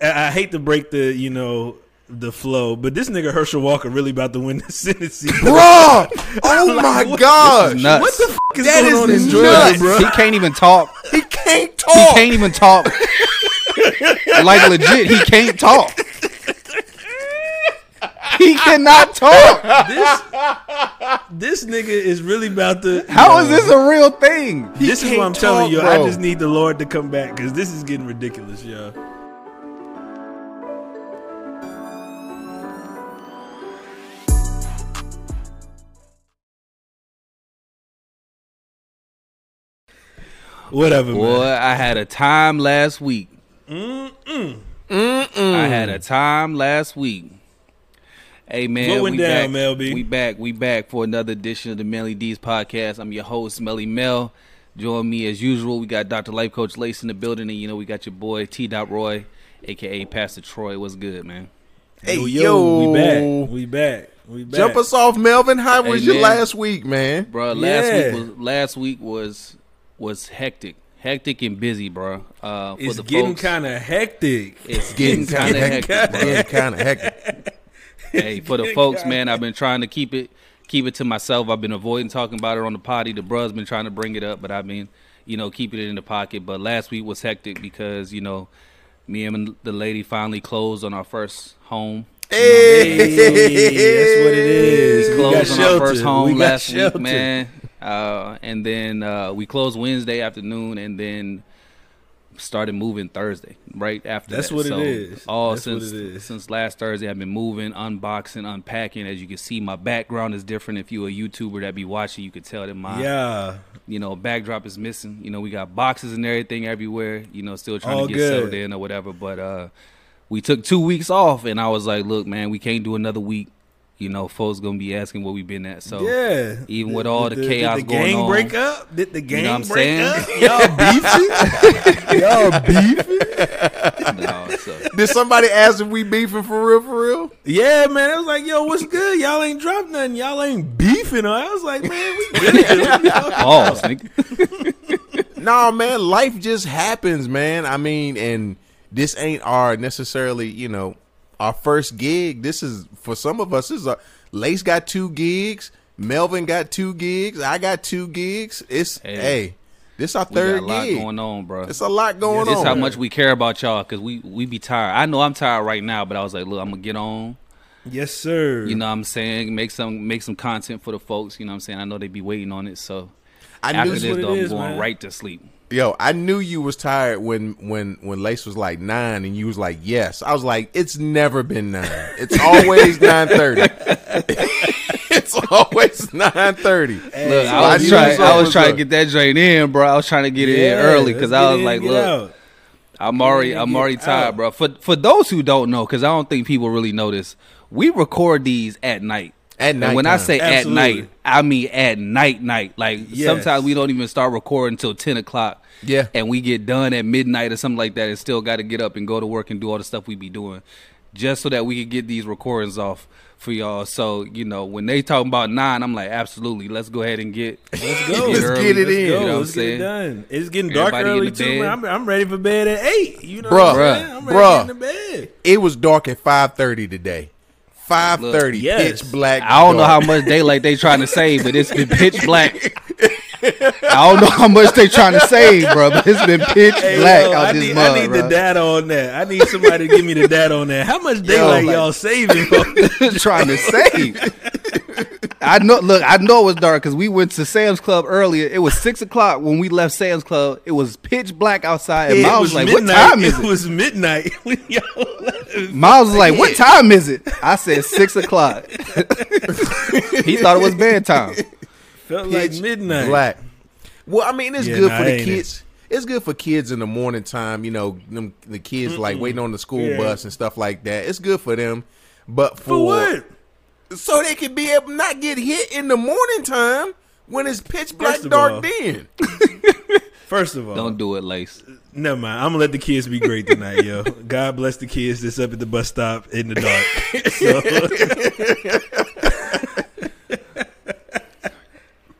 I, I hate to break the you know the flow, but this nigga Herschel Walker really about to win the Senate seat. Bro, oh my what- gosh. What the fuck is That going is on in nuts. Georgia, bro? He can't even talk. He can't talk. He can't even talk. like legit, he can't talk. He cannot talk. This nigga is really about to. How yo, is this a real thing? This is what I'm can't telling talk, you. I just need the Lord to come back because this is getting ridiculous, yo. Whatever, Boy, man. I had a time last week. I had a time last week. Hey man, What went we down, back. Mel B? We back. We back for another edition of the Manly Deeds podcast. I'm your host, Melly Mel. Join me as usual. We got Dr. Life Coach Lace in the building, and you know we got your boy T. Dot Roy, aka Pastor Troy. What's good, man? Hey, yo, yo. we back. We back. We back. Jump us off, Melvin. How was Hey, your man. last week, man? Bro, last Yeah. week was last week was was hectic, hectic and busy, bro. Uh, for It's the getting kind of hectic. it's getting kind of hectic, bro. Getting kind of hectic. hey, for the folks, man, I've been trying to keep it keep it to myself. I've been avoiding talking about it on the potty. The bruh's been trying to bring it up, but I've been, you know, keeping it in the pocket. But last week was hectic because, you know, me and the lady finally closed on our first home. Hey, Hey, that's what it is. We We got closed on our first home We last shelter. week, man. Uh, and then uh, we closed Wednesday afternoon, and then started moving Thursday right after That's that. what it so is. All That's since it is. since last Thursday, I've been moving, unboxing, unpacking. As you can see, my background is different. If you're a YouTuber that be watching, you could tell that my Yeah. you know backdrop is missing. You know, we got boxes and everything everywhere. You know, still trying All to get good. settled in or whatever. But uh, we took two weeks off, and I was like, look, man, we can't do another week. You know, folks gonna be asking where we been at. So yeah. even with all the did chaos did the going gang on- break up? Did the gang know what I'm break saying? up? Y'all beefing? Y'all beefing? no, so Did somebody ask if we beefing for real, for real? Yeah, man. I was like, yo, what's good? Y'all ain't dropped nothing. Y'all ain't beefing. I was like, man, we good. pause, nigga. Nah, man, life just happens, man. I mean, and this ain't our necessarily, you know, our first gig. This is for some of us. This is a Lace got two gigs. Melvin got two gigs. I got two gigs. It's Hey. hey, this our third We got third a lot going on, bro. It's a lot going on. This on. how much we care about y'all because we we be tired. I know I'm tired right now, but I was like, look, I'm gonna get on. yes, sir. You know what I'm saying? Make some make some content for the folks. You know what I'm saying? I know they be waiting on it. So I after knew this, what it though, I'm is, going man. right to sleep. Yo, I knew you was tired when when when Lace was like nine, and you was like, "Yes." I was like, "It's never been nine. It's always nine thirty. it's always nine thirty. Look, Hey, I was knew trying. I was was trying to get that joint in, bro. I was trying to get it in early because I was in, like, look, out. I'm already, I'm already tired, out. bro. For for those who don't know, because I don't think people really know this, we record these at night. At And when I say Absolutely. at night, I mean at night, night. Like Yes. sometimes we don't even start recording until ten o'clock. Yeah. and we get done at midnight or something like that, and still got to get up and go to work and do all the stuff we be doing, just so that we could get these recordings off for y'all. So you know, when they talking about nine, I'm like, absolutely, let's go ahead and get Let's go. Let's early. get it Let's in. go. You know what I'm Let's get it done. It's getting dark Everybody early too. I'm, I'm ready for bed at eight. You know, Bruh. what I'm saying? I'm ready Bruh. to get in the bed. it was dark at five thirty today. Five thirty, yes. pitch black. I don't know how dark. much daylight they trying to save, but it's been pitch black. I don't know how much they trying to save, bro, but it's been pitch Hey, black yo, out I this need, mud, I need bro. the data on that. I need somebody to give me the data on that. How much daylight like- y'all saving? Trying to save. I know. Look, I know it was dark because we went to Sam's Club earlier. It was six o'clock when we left Sam's Club. It was pitch black outside, and it Miles was was like, midnight. "What time is it? it?" was midnight. when y'all left. Miles was like, "What time is it?" I said six o'clock. he thought it was bedtime. Felt like midnight. black. Well, I mean, it's Yeah, good nah, for the ain't it? kids. It's good for kids in the morning time. You know, them, the kids like waiting on the school Yeah. bus and stuff like that. It's good for them. But for, For what? so they can be able not get hit in the morning time when it's pitch black dark. all- then First of all, Don't do it, Lace. Never mind. I'm gonna let the kids be great tonight, yo. God bless the kids that's up at the bus stop in the dark.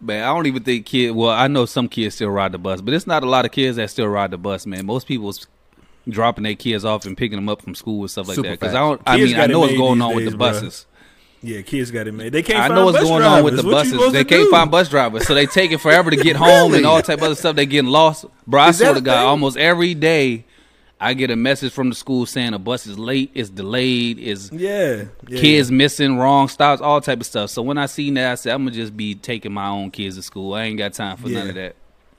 Man, I don't even think kid. Well, I know some kids still ride the bus, but it's not a lot of kids that still ride the bus, man. Most people's dropping their kids off and picking them up from school and stuff like Super that. Because. I don't. I mean, I know what's going on with the buses. Yeah, kids got it, made. They can't. I find know what's bus going on with the What buses. They can't do? find bus drivers, so they taking forever to get home and all type of other stuff. They getting lost, bro. I Is swear that to a God, almost every day, I get a message from the school saying a bus is late, is delayed, is Yeah, yeah, kids missing, wrong stops, all type of stuff. So when I seen that, I said I'm gonna just be taking my own kids to school. I ain't got time for none of that.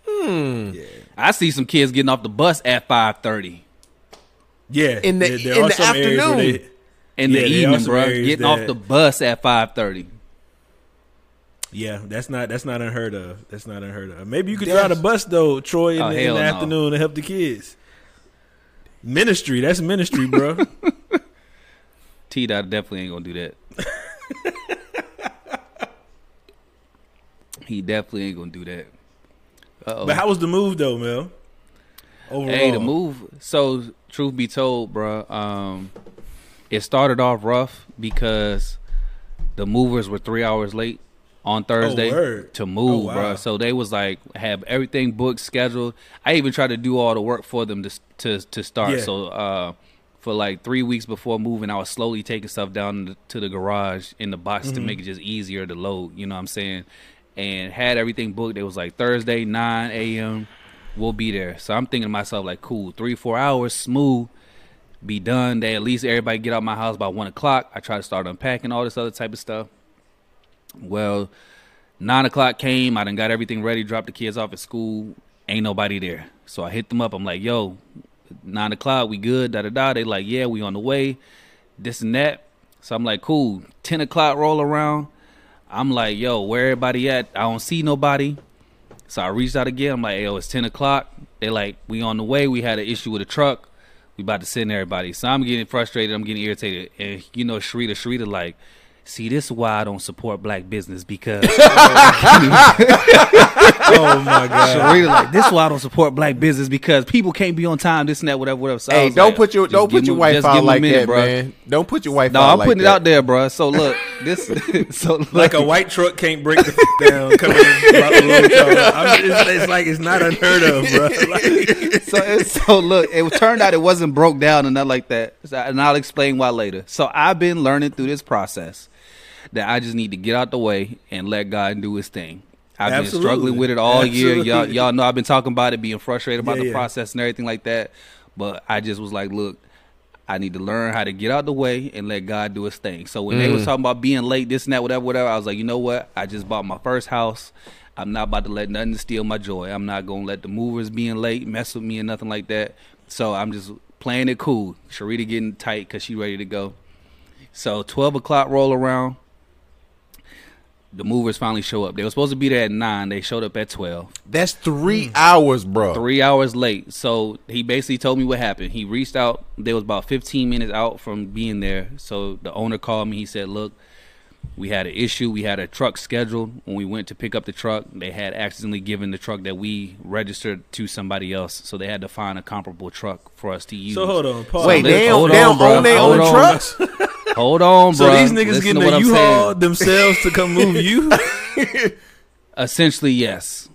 Hmm. Yeah, I see some kids getting off the bus at five thirty yeah. In the- There- there in are the some areas where afternoon. In Yeah, the evening, bro. Getting off the bus at five thirty. Yeah, that's not that's not unheard of. That's not unheard of. Maybe you could That's- drive the bus though, Troy, in, Oh, the, in the no. afternoon to help the kids. Ministry, that's ministry, bro. T dot definitely ain't gonna do that. he definitely ain't gonna do that. Uh-oh. but how was the move though, Mel? Overall, Hey, the move. So, truth be told, bro, um, it started off rough because the movers were three hours late on Thursday Oh, to move, Oh, wow. bro. So they was like have everything booked, scheduled. I even tried to do all the work for them to to to start. Yeah. So, uh, for like three weeks before moving, I was slowly taking stuff down to the garage in the box Mm-hmm. to make it just easier to load. You know what I'm saying? And had everything booked. It was like Thursday, 9 a.m. We'll be there. So I'm thinking to myself, like, cool, three, four hours, smooth, be done. They at least everybody get out my house by one o'clock. I try to start unpacking all this other type of stuff. Well, nine o'clock came. I done got everything ready, dropped the kids off at school. Ain't nobody there. So I hit them up. I'm like, yo, nine o'clock, we good, da da da. They like, yeah, we on the way, this and that. So I'm like, cool. Ten o'clock roll around. I'm like, yo, where everybody at? I don't see nobody. So I reached out again. I'm like, yo, it's ten o'clock. They like, we on the way. We had an issue with a truck. We about to send everybody. So I'm getting frustrated. I'm getting irritated. And you know, Sharita, Sharita, like, see, this is why I don't support black business because oh my god, Sharita, like, this is why I don't support black business because people can't be on time, this and that, whatever, whatever. So Hey, don't like, put your don't put your me- wife out like minute, that, bruh. man. Don't put your wife No, out I'm like putting it out there, bro. So look, this. so look, like a white truck can't break the f- down coming in about to load y'all. I'm just, it's like it's not unheard of, bro. Like, so so look, it turned out it wasn't broke down and nothing like that, So- and I'll explain why later. So I've been learning through this process that I just need to get out the way and let God do His thing. I've Absolutely. been struggling with it all year. Y'all, y'all know I've been talking about it, being frustrated about Yeah, the yeah. process and everything like that. But I just was like, look, I need to learn how to get out the way and let God do His thing. So when they Mm. was talking about being late, this and that, whatever, whatever, I was like, you know what? I just bought my first house. I'm not about to let nothing steal my joy. I'm not gonna let the movers being late mess with me and nothing like that. So I'm just playing it cool. Sharita getting tight because she ready to go. So 12 o'clock roll around. The movers finally show up. They were supposed to be there at nine. They showed up at 12 That's three mm. hours, bro. three hours late. So he basically told me what happened. He reached out. They was about 15 minutes out from being there. So the owner called me. He said, "Look, we had an issue. We had a truck scheduled. When we went to pick up the truck, they had accidentally given the truck that we registered to somebody else. So they had to find a comparable truck for us to use. so hold on, pause. Wait, Listen, they hold don't, they on, don't bruh. own their Hold own on. trucks? Hold on, So bro. So these niggas getting a U-Haul themselves to come move you. Essentially, yes.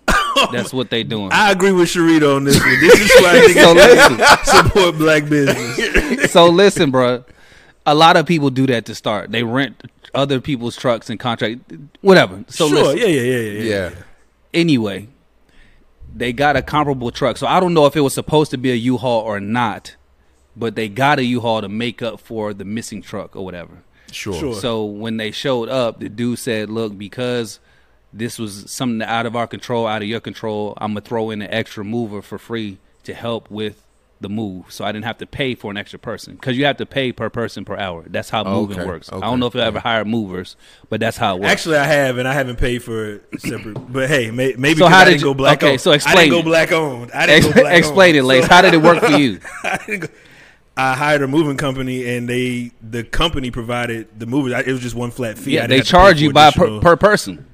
That's what they doing. I agree with Sharita on this one. This is why So niggas listen. support black business. so listen, bro. A lot of people do that to start. They rent other people's trucks and contract, whatever. So sure, listen. yeah, yeah, yeah, yeah, Yeah. Anyway, they got a comparable truck. So I don't know if it was supposed to be a U-Haul or not, but they got a U-Haul to make up for the missing truck or whatever. Sure. Sure. So when they showed up, the dude said, "Look, because this was something out of our control, out of your control, I'm gonna throw in an extra mover for free to help with the move, so I didn't have to pay for an extra person because you have to pay per person per hour. That's how moving Okay, works. I don't know if you ever hired movers, but that's how it works. Actually, I have, and I haven't paid for it separate. But hey, may, maybe So 'cause how I did didn't you- go black okay, owned. so I explain didn't go black owned. I didn't go black Explain owned. it, Lace. So- How did it work for you? I didn't go- I hired a moving company, and they the company provided the movers. It was just one flat fee. Yeah, they have to pay charge you by per, per person.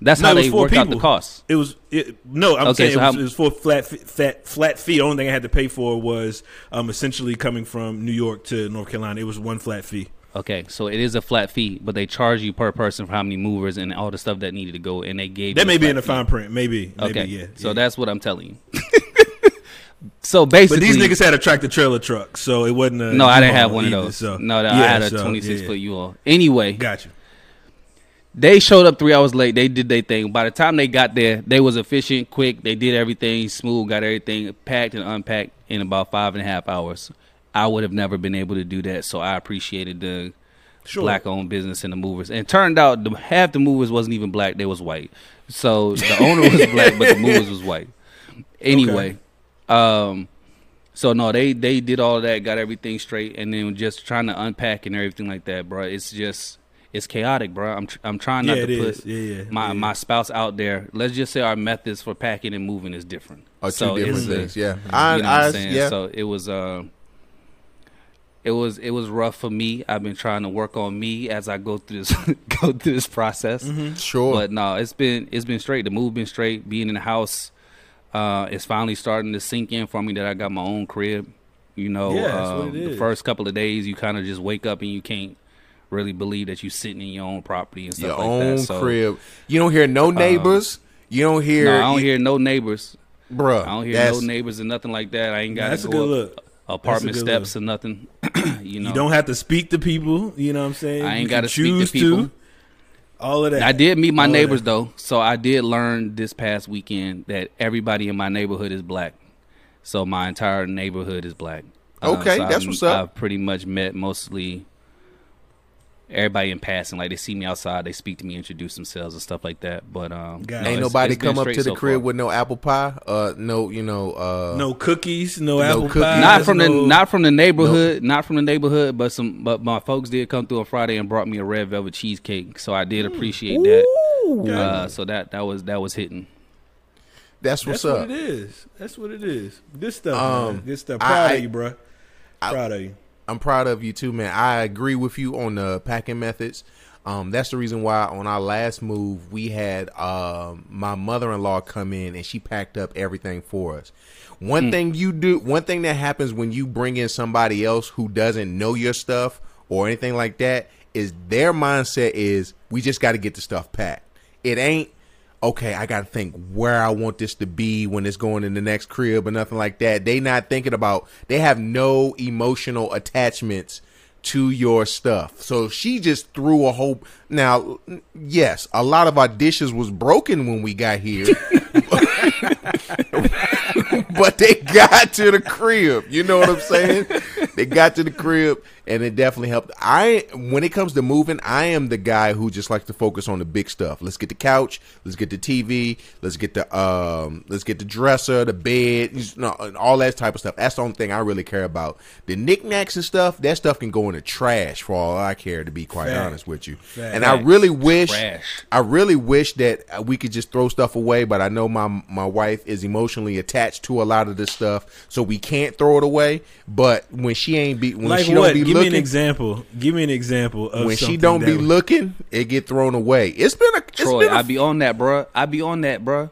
That's No, how it was they four work out the people. It was it, no. I'm Okay, saying so it, was, how- it was for flat fat flat fee. The only thing I had to pay for was um, essentially coming from New York to North Carolina. It was one flat fee. Okay, so it is a flat fee, but they charge you per person for how many movers and all the stuff that needed to go, and they gave That may be in the fine print. Maybe. maybe Okay, Yeah. so yeah. that's what I'm telling you. So basically, But these niggas had a tractor trailer truck, so it wasn't. A no, I didn't have one of those. So. no, no, I had a so, 26 yeah, foot U-Haul. Anyway, Got you. they showed up three hours late. They did their thing. By the time they got there, they was efficient, quick. They did everything smooth, got everything packed and unpacked in about five and a half hours. I would have never been able to do that, so I appreciated the Sure. black-owned business and the movers. And it turned out the, half the movers wasn't even black; they was white. So the owner was black, but the movers was white. Anyway, um, so no, they they did all that, got everything straight, and then just trying to unpack and everything like that, bro. It's just it's chaotic, bro. I'm tr- I'm trying not Yeah, to it put is. Yeah, yeah, my yeah. my spouse out there. Let's just say our methods for packing and moving is different. Are two So different it's a- things. Yeah, I, you know I, what I'm saying? yeah. So it was uh it was it was rough for me. I've been trying to work on me as I go through this go through this process. Mm-hmm. sure. But no, it's been it's been straight. The move been straight. Being in the house, uh, it's finally starting to sink in for me that I got my own crib. You know, Yeah, that's what uh, the first couple of days you kind of just wake up and you can't really believe that you're sitting in your own property and stuff Your like own that. So, crib. You don't hear no neighbors. you don't hear. No, I don't hear no neighbors. Bruh, I don't hear no neighbors and nothing like that. I ain't got That's to a go good up look. apartment good steps or nothing. you know, You don't have to speak to people. You know what I'm saying? I ain't You got to speak to choose people. All of that. I did meet my All neighbors though, so I did learn this past weekend that everybody in my neighborhood is black. So my entire neighborhood is black. Uh, Okay, so that's I've- what's up. I've pretty much met mostly everybody in passing. Like they see me outside, they speak to me, introduce themselves and stuff like that. But um, Got no. Ain't it's- nobody it's come up to the so crib far. with no apple pie. Uh, no, you know. Uh, No cookies, no, apple cookies. pie. not from the not from the neighborhood, not from the neighborhood, but some but my folks did come through on Friday and brought me a red velvet cheesecake, so I did appreciate that. Uh, so that that was that was hitting. That's what's That's up. what it is. That's what it is. Good stuff, Um, man. Good stuff. Proud I- of you, bro. Proud of you. I'm proud of you too, man. I agree with you on the packing methods. Um, that's the reason why on our last move we had um, my mother-in-law come in and she packed up everything for us. One thing you do, one thing that happens when you bring in somebody else who doesn't know your stuff or anything like that is their mindset is we just got to get the stuff packed. It ain't okay, I gotta think where I want this to be when it's going in the next crib or nothing like that. They not thinking about they have no emotional attachments to your stuff. So she just threw a whole now yes, a lot of our dishes was broken when we got here. but they got to the crib. You know what I'm saying? They got to the crib and it definitely helped. I when it comes to moving, I am the guy who just likes to focus on the big stuff. Let's get the couch, let's get the TV, let's get the um let's get the dresser, the bed, you know, and all that type of stuff. That's the only thing I really care about. The knickknacks and stuff, that stuff can go in the trash for all I care to be quite Fact. honest with you. Fact. And I really wish Trash. I really wish that we could just throw stuff away, but I know my my wife is emotionally attached to a lot of this stuff, so we can't throw it away. But when she ain't be when Like she what? don't be Give looking, an example. Give me an example of when she don't be was- looking, it get thrown away. It's been a it's Troy, been a, I be on that, bruh. I be on that, bruh.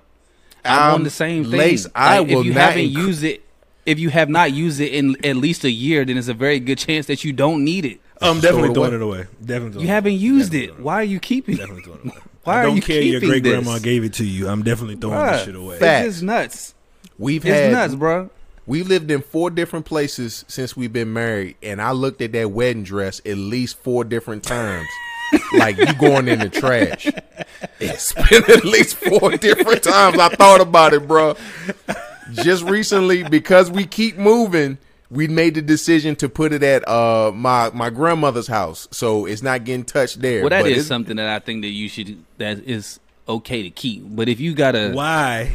I'm Um, on the same thing. Lace, I Like, will if you not haven't inc- used it, if you have not used it in at least a year, then it's a very good chance that you don't need it. I'm Throw definitely throwing away. it away. Definitely. Throwing You haven't used Definitely it. Why are you keeping it? Definitely throwing it away. Why I are don't you care. Your great grandma gave it to you. I'm definitely throwing Bruh, this shit away. Fact. It's just nuts. we've It's had nuts, bruh. We lived in four different places since we've been married, and I looked at that wedding dress at least four different times. like you going in the trash. It's been at least four different times I thought about it, bro. Just recently, because we keep moving, we made the decision to put it at uh my my grandmother's house, so it's not getting touched there. Well, that But is something that I think that you should that is okay to keep. But if you gotta, Why?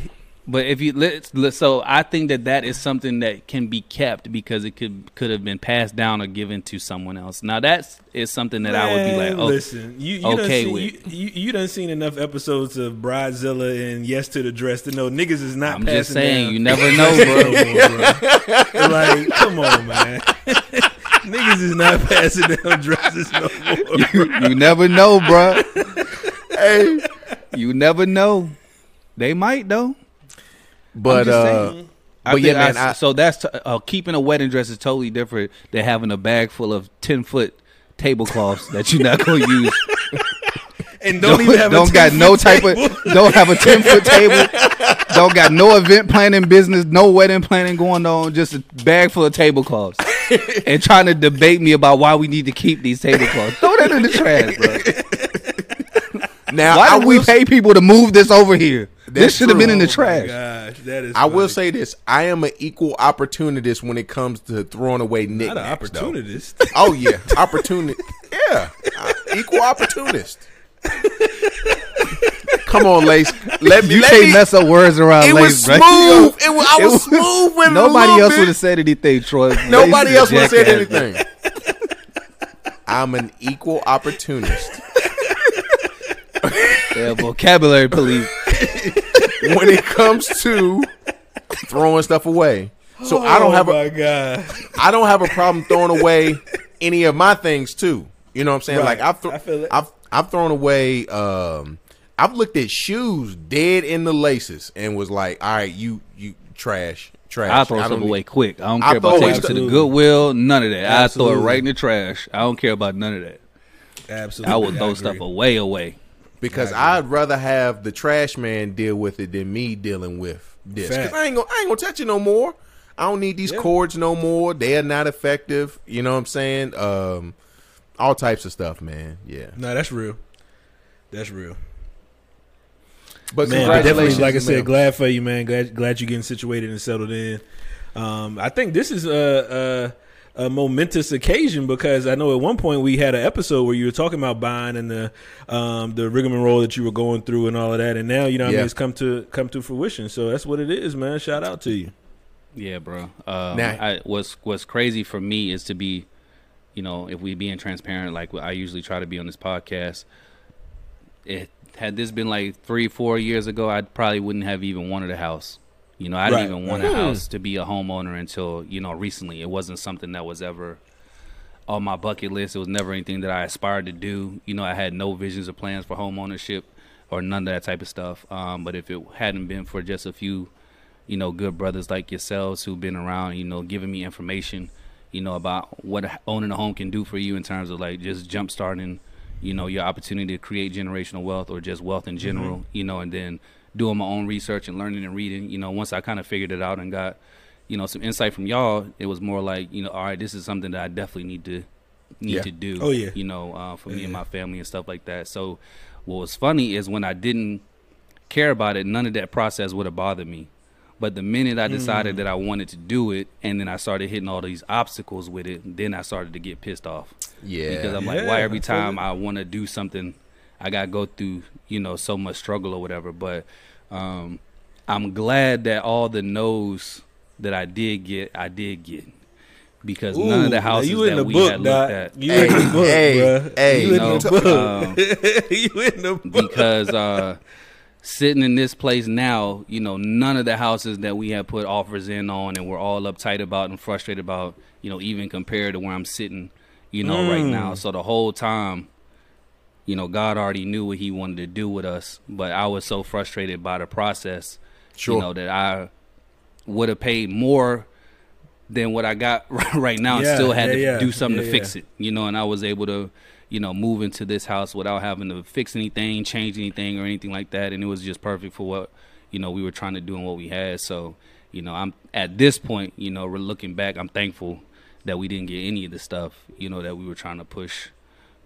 But if you let's, let so I think that that is something that can be kept because it could could have been passed down or given to someone else. Now that's is something that I would be like, oh, listen, you, you okay done with. you, you you done seen enough episodes of Bridezilla and Yes to the Dress to know niggas is not. I'm just passing saying, down you never know, bro. bro. like, come on, man. niggas is not passing down dresses no more. you never know, bro. hey, You never know. They might though. But just uh, saying. I but think yeah, man, I- I- so that's t- uh, keeping a wedding dress is totally different than having a bag full of ten foot tablecloths that you're not gonna use. and don't, even have don't a got no 10-foot type table. of don't have a ten foot table. Don't got no event planning business, no wedding planning going on. Just a bag full of tablecloths, and trying to debate me about why we need to keep these tablecloths. Throw that in the trash, bro. Now, Why I did we pay people to move this over here? This should have been in the Oh trash. gosh, that is. I will say this: I am an equal opportunist when it comes to throwing away not knickknacks. an though. opportunist. Oh yeah, opportunity. Yeah, uh, equal opportunist. Come on, Lace. Let me. You let can't me mess up words around it was Lace, right? smooth. It was, I It was, was- smooth with Nobody else would have said anything, Troy. Nobody Lace else would have said anything. I'm an equal opportunist. Yeah, vocabulary police. when it comes to throwing stuff away. So I don't have Oh a god. I don't have a problem throwing away any of my things too. You know what I'm saying? Right. Like I've thro- I feel it. I've I've thrown away um I've looked at shoes dead in the laces and was like, all right, you you trash, trash. I throw don't stuff away quick. I don't I care about throw taking it to the Goodwill. None of that. I throw it right in the trash. I don't care about none of that. Absolutely. I would throw agree. stuff away, away. Because I'd rather have the trash man deal with it than me dealing with this. 'Cause Fact. I ain't gonna I ain't gonna touch it no more. I don't need these Yeah. cords no more. They are not effective. You know what I'm saying? Um, all types of stuff, man. Yeah. No, that's real. That's real. But Man, but definitely, like I said, man. glad for you, man. Glad glad you're getting situated and settled in. Um, I think this is a, a a momentous occasion because I know at one point we had an episode where you were talking about buying and the um, the rigmarole that you were going through and all of that, and now you know what I mean it's come to come to fruition. So that's what it is, man. Shout out to you. Yeah, bro. Nah. I, what's what's crazy for me is to be, you know, if we being transparent, like I usually try to be on this podcast. It had this been like three, four years ago, I probably wouldn't have even wanted a house. You know, I didn't Right, even want right. a house to be a homeowner until you know recently. It wasn't something that was ever on my bucket list. It was never anything that I aspired to do. You know, I had no visions or plans for home ownership or none of that type of stuff. Um, but if it hadn't been for just a few, you know, good brothers like yourselves who've been around, you know, giving me information, you know, about what owning a home can do for you in terms of like just jump starting, you know, your opportunity to create generational wealth or just wealth in general, you know, and then doing my own research and learning and reading. You know, once I kind of figured it out and got, you know, some insight from y'all, it was more like, you know, all right, this is something that I definitely need to need Yeah. to do. Oh, yeah. You know, uh, for me and my family and stuff like that. So what was funny is when I didn't care about it, none of that process would have bothered me. But the minute I Mm. decided that I wanted to do it, and then I started hitting all these obstacles with it, then I started to get pissed off yeah, because I'm Yeah, like, why every time it. I want to do something, I gotta go through, you know, so much struggle or whatever. But um, I'm glad that all the no's that I did get, I did get because none of the houses you in that the we book, had Doc. looked at. You in the book, Hey, hey, you you in know, the book. um, you in the book. because uh, sitting in this place now, you know, none of the houses that we have put offers in on and we're all uptight about and frustrated about, you know, even compared to where I'm sitting, you know, right Mm. now. So the whole time, you know, God already knew what He wanted to do with us, but I was so frustrated by the process, Sure. you know, that I would have paid more than what I got right now and still had yeah, to yeah, do something yeah, to fix it, you know, and I was able to, you know, move into this house without having to fix anything, change anything or anything like that. And it was just perfect for what, you know, we were trying to do and what we had. So, you know, I'm at this point, you know, we're looking back, I'm thankful that we didn't get any of the stuff, you know, that we were trying to push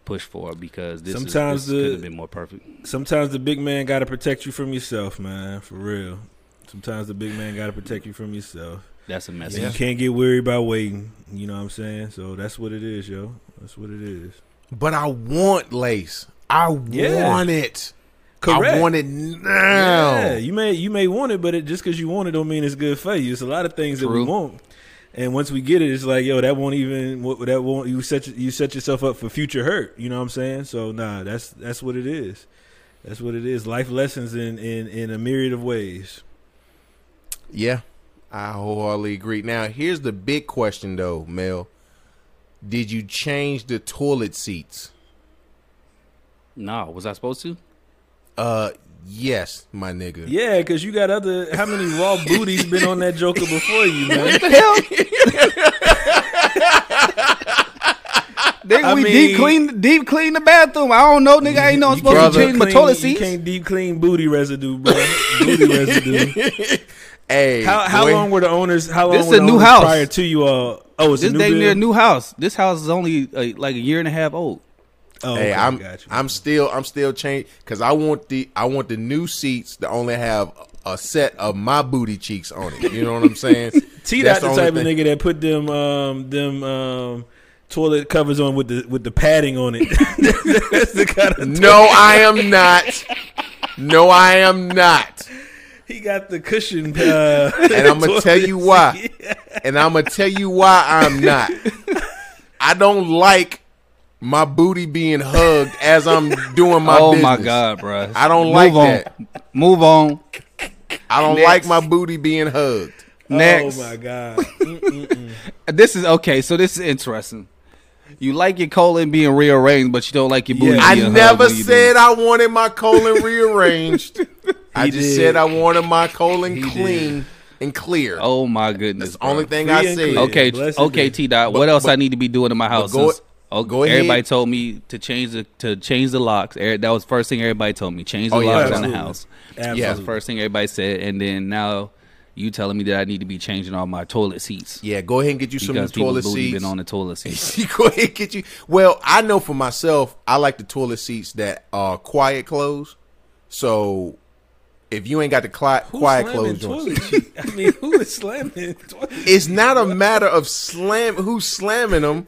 push for because this, is- Sometimes this the- could have been more perfect. Sometimes the big man got to protect you from yourself, man. For real. Sometimes the big man got to protect you from yourself. That's a And message. you can't get worried about waiting. You know what I'm saying? So that's what it is, yo. That's what it is. But I want lace. I Yeah. want it. Correct. I want it now. Yeah, you may you may want it, but it, just because you want it don't mean it's good for you. It's a lot of things that we want, and once we get it, it's like yo, that won't even what that won't you set you set yourself up for future hurt. You know what I'm saying? So nah, that's that's what it is. That's what it is. Life lessons in in in a myriad of ways. Yeah, I wholeheartedly agree. Now, here's the big question, though, Mel. Did you change the toilet seats? No, was I supposed to? Uh, yes, my nigga. Yeah, because you got other how many raw booties been on that Joker before you, man? what Nigga, I we mean- deep clean, deep clean the bathroom. I don't know, nigga. I ain't know I'm supposed can't to brother. change my clean- toilet You seats. can't deep clean booty residue, bro. booty residue. Hey, How how boy, long were the owners? How long This were a the new house. prior to you all? Oh, it's This a new dang near new house. This house is only uh, like a year and a half old. Oh, Hey, okay, I'm got you. I'm still I'm still changing because I want the I want the new seats to only have a set of my booty cheeks on it. You know what I'm saying? T That's dot the only type of nigga that put them um them um toilet covers on with the with the padding on it. That's the kind of No, I am not. No, I am not. he got the cushion. Uh, And I'm gonna tell you why. And I'm gonna tell you why I'm not. I don't like my booty being hugged as I'm doing my oh business. my god, bro. I don't Move like on. that. Move on. I don't Next. like my booty being hugged. Next. Oh my god. Mm, mm, mm. This is okay. So this is interesting. You like your colon being rearranged, but you don't like your booty. Yeah. I being hugged never when said. I wanted my colon rearranged. I just did. said I wanted my colon He clean and clear. Oh my goodness. That's the only thing Free I and said. Okay, Blessed okay. T dot. What else but- I need to be doing in my house? go- since- oh, go ahead. Everybody told me to change the to change the locks. That was first thing everybody told me. Change the Oh, yeah, locks on the house. Absolutely. That was the first thing everybody said. And then now you telling me that I need to be changing all my toilet seats Yeah, go ahead and get you some new toilet seats. been on the toilet seats. go ahead and get you. Well, I know for myself, I like the toilet seats that are quiet close. So if you ain't got the cli- Who's quiet slamming close toilet sheet? I mean, who is slamming toilet? it's not a matter of slam who's slamming them.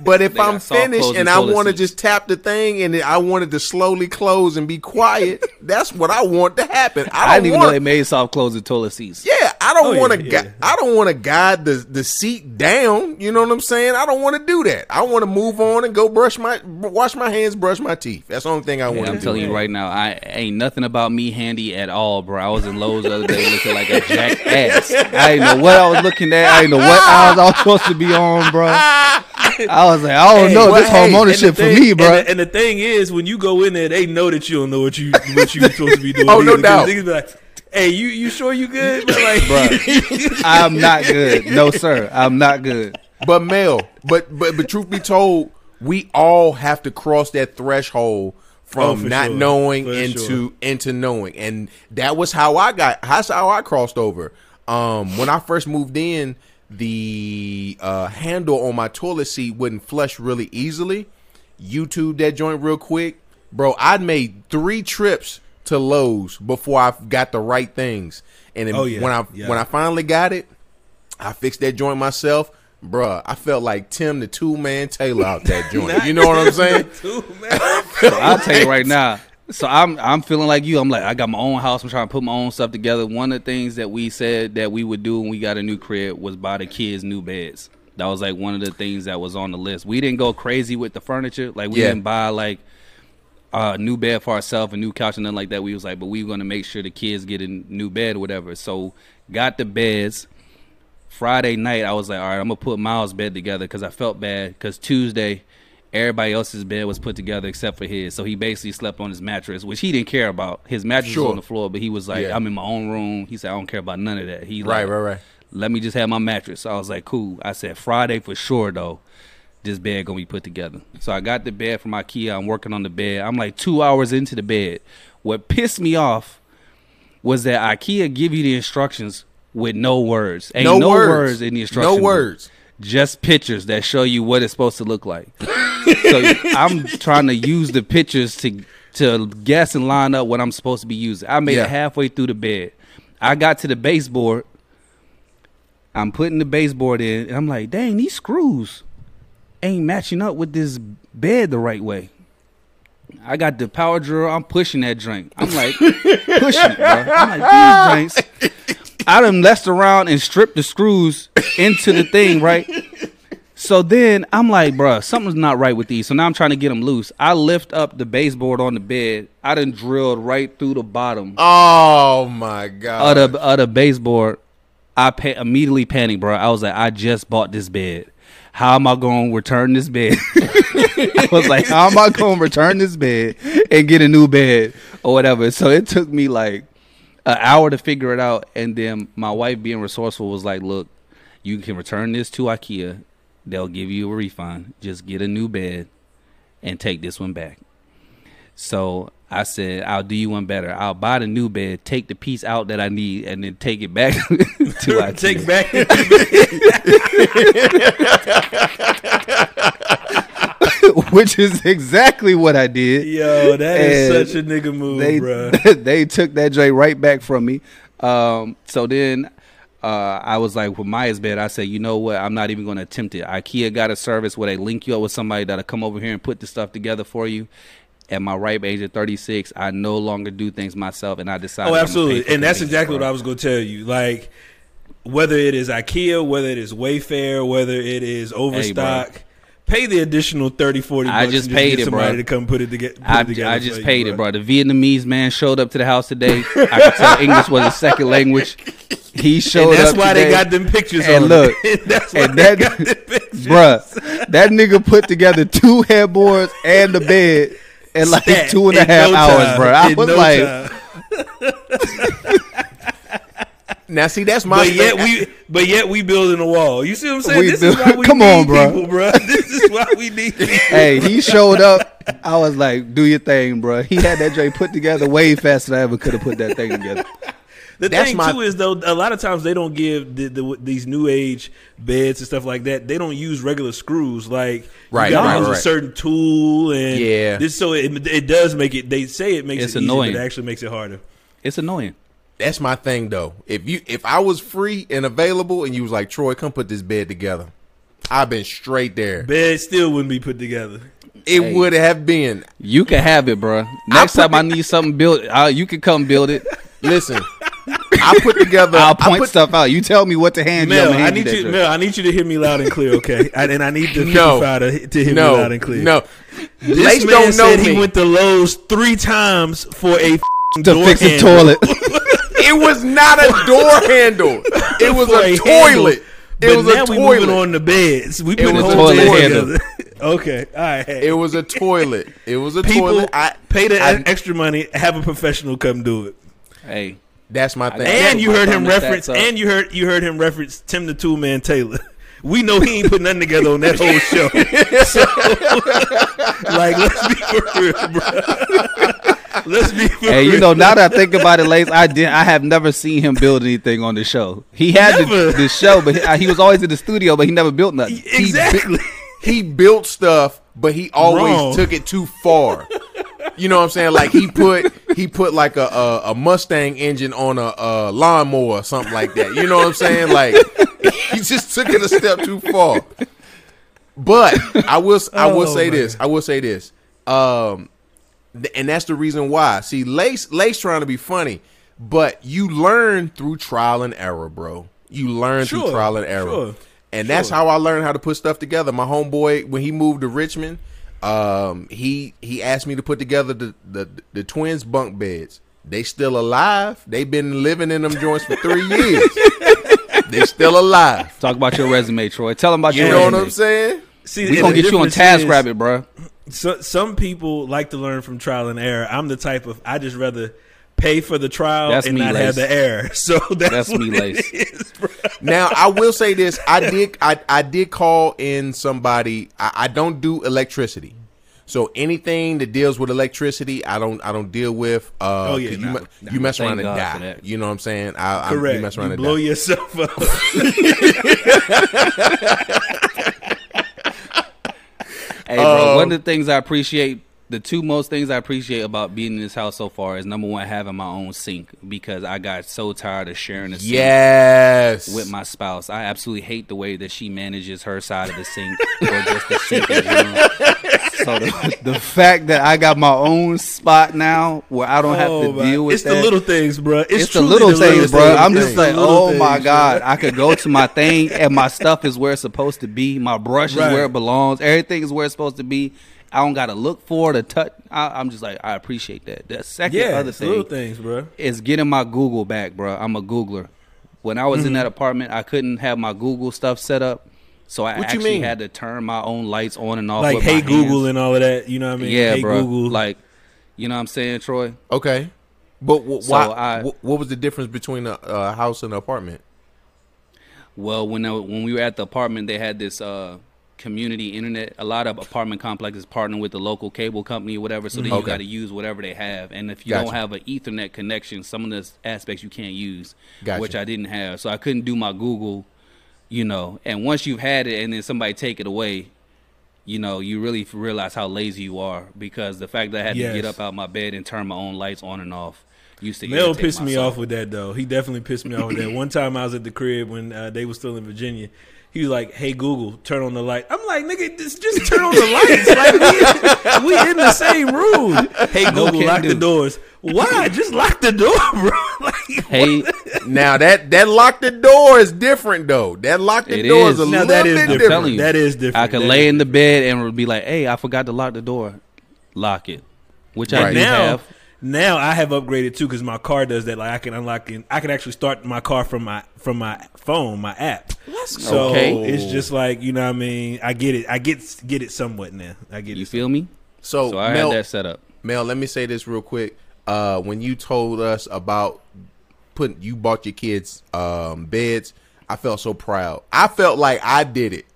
But if I'm finished and I want to just tap the thing and I wanted to slowly close and be quiet, that's what I want to happen. I, I don't didn't even want, know they made soft closing toilet seats. Yeah, I don't Oh, want to. yeah, Gu- yeah. I don't want to guide the the seat down. You know what I'm saying? I don't want to do that. I want to move on and go brush my wash my hands, brush my teeth. That's the only thing I And want I'm telling you right now, I ain't nothing about me handy at all, bro. I was in Lowe's the other day looking like a jackass. I didn't know what I was looking at. I didn't know what I was supposed to be on, bro. I was like, I don't Hey, know well, this hey, home and the ownership for me, bro. And the, and the thing is, when you go in there, they know that you don't know what you what you supposed to be doing. Oh, no doubt. be like, hey, you you sure you good? But like, I'm not good. No, sir. I'm not good. But Mel, but but but truth be told, we all have to cross that threshold Oh, from for not sure. knowing For into sure. into knowing, and that was how I got. That's how I crossed over. Um, when I first moved in, the uh, handle on my toilet seat wouldn't flush really easily. YouTube that joint real quick, bro. I'd made three trips to Lowe's before I got the right things, and then Oh, yeah. when I Yeah. when I finally got it, I fixed that joint myself. Bruh, I felt like Tim the Tool Man Taylor out that joint. You know what I'm saying? Too, man. I'll tell you right now. So I'm I'm feeling like you. I'm like I got my own house. I'm trying to put my own stuff together. One of the things that we said that we would do when we got a new crib was buy the kids new beds. That was like one of the things that was on the list. We didn't go crazy with the furniture. Like we Yeah. didn't buy like a new bed for ourselves, a new couch, and nothing like that. We was like, but we were gonna make sure the kids get a new bed or whatever. So got the beds. Friday night, I was like, all right, I'm gonna put Miles' bed together because I felt bad because Tuesday, everybody else's bed was put together except for his. So he basically slept on his mattress, which he didn't care about. His mattress Sure. was on the floor, but he was like, Yeah. I'm in my own room. He said, I don't care about none of that. He Right, like, right, right. Let me just have my mattress. So I was like, cool. I said Friday for sure though. This bed gonna be put together. So I got the bed from IKEA. I'm working on the bed. I'm like two hours into the bed. What pissed me off was that IKEA give you the instructions with no words. Ain't No no, words. words. in the instructions. No words. Just pictures that show you what it's supposed to look like. so I'm trying to use the pictures to to guess and line up what I'm supposed to be using. I made Yeah. it halfway through the bed. I got to the baseboard. I'm putting the baseboard in, and I'm like, dang, these screws ain't matching up with this bed the right way. I got the power drill. I'm pushing that drink. I'm like pushing it, bro. I'm like these drinks. I done messed around and stripped the screws into the thing, right? So then I'm like, bro, something's not right with these. So now I'm trying to get them loose. I lift up the baseboard on the bed. I done drilled right through the bottom Oh my god. of the of the baseboard. I pa- immediately panicked, bro. I was like, I just bought this bed. How am I going to return this bed? I was like, how am I going to return this bed and get a new bed or whatever? So it took me like an hour to figure it out, and then my wife, being resourceful, was like, "Look, you can return this to IKEA. they'll give you a refund. Just get a new bed and take this one back. So I said, I'll do you one better. I'll buy the new bed, take the piece out that I need, and then take it back I Take back. which is exactly what I did. Yo, that is And such a nigga move, they bro. they took that J right back from me. Um, so then uh, I was like, with Maya's bed, I said, you know what? I'm not even going to attempt it. IKEA got a service where they link you up with somebody that'll come over here and put the stuff together for you. At my ripe age of 36, I no longer do things myself, and I decided. Oh, I'm gonna pay absolutely, and that's exactly what I was going to tell you. Like, whether it is IKEA, whether it is Wayfair, whether it is Overstock, pay the additional 30, 40 I bucks just paid get it, bro. somebody to come put it, toge- put I, it together. I just you, paid it, bro. The Vietnamese man showed up to the house today. I could tell English was a second language. He showed And that's up why today. they got them pictures And on look, it. That's why and they that- got them pictures. Bruh, that nigga put together two headboards and the bed in like Stat two and a half no hours, time. bro. I In was no like. Now, see, that's my. But yet we, but yet we building a wall. You see what I'm saying? We this build- is why we Come need on, bro. people, bro. This is why we need people. hey, he showed up. I was like, do your thing, bro. He had that Dre put together way faster than I ever could have put that thing together. The That's thing my- too is though, a lot of times they don't give the, the, these new age beds and stuff like that. They don't use regular screws. Like Right, you gotta right, use a certain tool and Yeah. This so it, it does make it. They say it makes It's it easier, annoying. but it actually makes it harder. It's annoying. That's my thing, though. If you, if I was free and available, and you was like, Troy, come put this bed together, I've been straight there. Bed still wouldn't be put together. It Hey. would have been. You can have it, bro. Next put time I need something built, uh, you can come build it. Listen, I put together. I'll point put, stuff out. You tell me what to hand you. Mel, I'ma I need you. Dre. Mel, I need you to hear me loud and clear, okay? I, and I need the No. to, to hear no, me loud and clear. no. this Lace man don't know said me. he went to Lowe's three times for a to door fix a toilet. It was not a door handle. It was For a handle. toilet. It But was now a we moving toilet. on the beds. We put was the a toilet handle. together. okay, all right. It was a toilet. It was a People toilet. I, pay the I- extra money. Have a professional come do it. hey, that's my thing. And you heard him reference. And you heard you heard him reference Tim the Tool Man Taylor. We know he ain't put nothing together on that whole show. So, like, let's be for real, bro. Let's be hey, real. you know, now that I think about it, Lace, I did. I have never seen him build anything on the show. He had the, the show, but he, uh, he was always in the studio, but he never built nothing. He exactly. he built stuff, but he always Wrong. took it too far. You know what I'm saying? Like he put he put like a a, a Mustang engine on a, a lawnmower or something like that. You know what I'm saying? Like he just took it a step too far. But I will I will Oh, say man. this. I will say this. Um, th- and that's the reason why. See, Lace Lace trying to be funny, but you learn through trial and error, bro. You learn through trial and error. sure, And that's how I learned how to put stuff together. My homeboy, when he moved to Richmond, um, he he asked me to put together the, the the twins bunk beds. They still alive. They've been living in them joints for three years. they still alive. Talk about your resume, Troy. Tell them about You your You know what. I'm saying? See, We and gonna get you on difference is- TaskRabbit, bro. So, some people like to learn from trial and error. I'm the type of I just rather pay for the trial That's and me, not Lace. have the error. So that's, That's what me, Lace. is, bro. Now I will say this: I did I, I did call in somebody. I, I don't do electricity, so anything that deals with electricity, I don't I don't deal with. Uh, Oh, yeah, 'cause nah, you, me- nah. you mess around and die. You know what I'm saying? I, I, Correct. You mess around You and blow die. yourself up. Hey, bro. Um, one of the things I appreciate, the two most things I appreciate about being in this house so far is number one, having my own sink because I got so tired of sharing a sink Yes. with my spouse. I absolutely hate the way that she manages her side of the sink or just the sink in general. So the, the fact that I got my own spot now where I don't have Oh, to man. deal with it's that. the little things, bro. It's, it's the truly little things, little bro. I'm just the like, little oh my god, bro. I could go to my thing and my stuff is where it's supposed to be. My brush is where it belongs. Everything is where it's supposed to be. I don't got to look for it or touch. I, I'm just like, I appreciate that. The second Yeah, other it's the little things, bro. is getting my Google back, bro. I'm a Googler. When I was Mm-hmm. in that apartment, I couldn't have my Google stuff set up, so I What you actually mean? had to turn my own lights on and off. Like, with hey my Google hands. and all of that. You know what I mean? yeah, hey bro. Google. Like, you know what I'm saying, Troy? Okay. But wh- So why? I- wh- what was the difference between a, a house and an apartment? Well, when I, when we were at the apartment, they had this uh community internet. A lot of apartment complexes partner with the local cable company or whatever, so then you Okay. got to use whatever they have. And if you Gotcha. don't have an Ethernet connection, some of the aspects you can't use, Gotcha. which I didn't have. So I couldn't do my Google, you know. And once you've had it, and then somebody take it away, you know, you really realize how lazy you are because the fact that I had to get up out my bed and turn my own lights on and off used to Mel irritate pissed me off with that though. He definitely pissed me off with that. One time I was at the crib when uh, they were still in Virginia. He was like, "Hey Google, turn on the light." I'm like, "Nigga, just, just turn on the lights. Like we, we in the same room." Hey Google, can lock do. the doors. Why? Just lock the door, bro. Like, Hey, Now that that lock the door is different though. That lock the It door is. is a now little that is bit different. different. telling you. That is different. I could That lay is in the bed and be like, "Hey, I forgot to lock the door. Lock it," which I Right. do now, have. Now I have upgraded too because my car does that. Like I can unlock it. I can actually start my car from my from my phone, my app. so Okay. it's just like you know what I mean. I get it. I get get it somewhat now. I get You it. feel me? So, So I Mel, had that set up. Mel, let me say this real quick. Uh, when you told us about putting you bought your kids um, beds, I felt so proud. I felt like I did it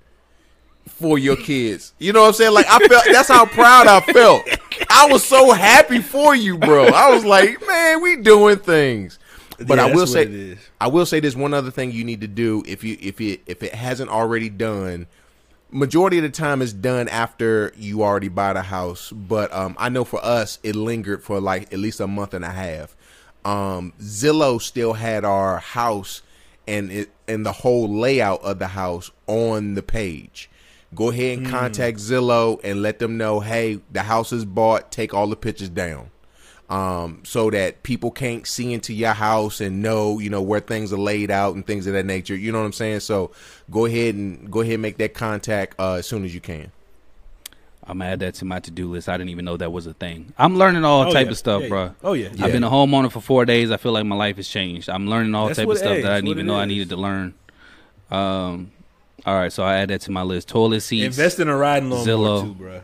for your kids. You know what I'm saying? Like I felt that's how proud I felt. I was so happy for you, bro. I was like, man, we doing things. But Yeah, I will say is. I will say this one other thing you need to do if you if it if it hasn't already done. Majority of the time it's done after you already buy the house, but um, I know for us it lingered for like at least a month and a half. Um, Zillow still had our house and it and the whole layout of the house on the page. Go ahead and contact Zillow and let them know, hey, the house is bought. Take all the pictures down um, so that people can't see into your house and know, you know, where things are laid out and things of that nature. You know what I'm saying? So go ahead and go ahead and make that contact uh, as soon as you can. I'm gonna add that to my to do list. I didn't even know that was a thing. I'm learning all Oh, type yeah. of stuff, Yeah, bro. yeah. Oh, yeah. I've been a homeowner for four days. I feel like my life has changed. I'm learning all That's type of stuff hey, that I didn't what even it know I needed to learn. Um, all right, so I add that to my list. Toilet seats. Invest in a riding lawnmower Zillow. too, bro.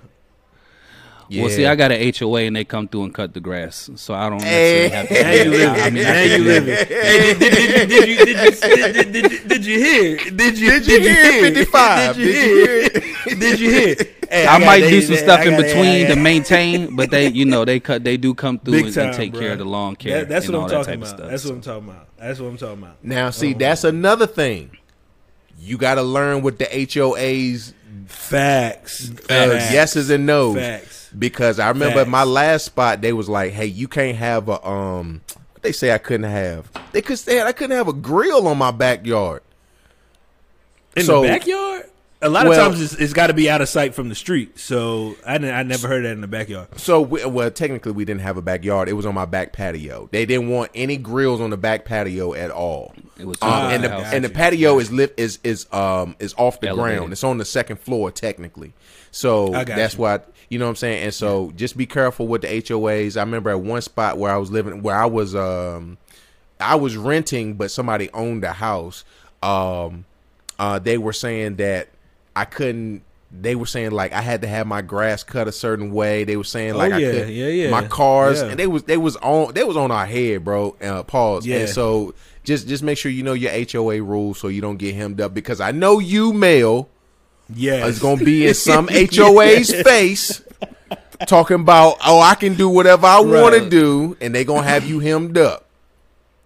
Well, see, I got an HOA and they come through and cut the grass, so I don't Hey. necessarily have to. Now you live I mean, Now you can live live. Hey, did, did, did, did you did you did, did, did, did you hear? Did you Did you hear 55? Did you hear? Did you hear? Hey, I, got- might do some stuff in between to maintain, but they, you know, they cut, they do come through Big and, time, and take bro. care of the lawn care. That, that's and what all I'm that talking type of about. stuff. That's what I'm talking about. That's what I'm talking about. Now, see, Oh. that's another thing. You got to learn what the HOAs Facts. uh, Facts. yeses and nos. Facts. Because I remember at my last spot, they was like, "Hey, you can't have a um." What they say I couldn't have? They could say I couldn't have a grill on my backyard. In So- the backyard? A lot Well- of times it's, it's got to be out of sight from the street. So I, didn't, I never heard that in the backyard. So, we, well, technically, we didn't have a backyard. It was on my back patio. They didn't want any grills on the back patio at all. It was Um, just and the the and the patio is lit is is um is off the Elevated. ground. It's on the second floor technically. So that's you. why you know what I'm saying. And so just be careful with the HOAs. I remember at one spot where I was living, where I was um I was renting, but somebody owned the house. Um, uh, they were saying that I couldn't. They were saying like I had to have my grass cut a certain way. They were saying like Oh, I yeah, could yeah, yeah. my cars, Yeah. and they was they was on they was on our head, bro. Uh, pause. Yeah. And so just just make sure you know your HOA rules so you don't get hemmed up because I know you, Mel, Yeah. is gonna be in some HOA's face talking about oh I can do whatever I want to do, and they gonna have you hemmed up.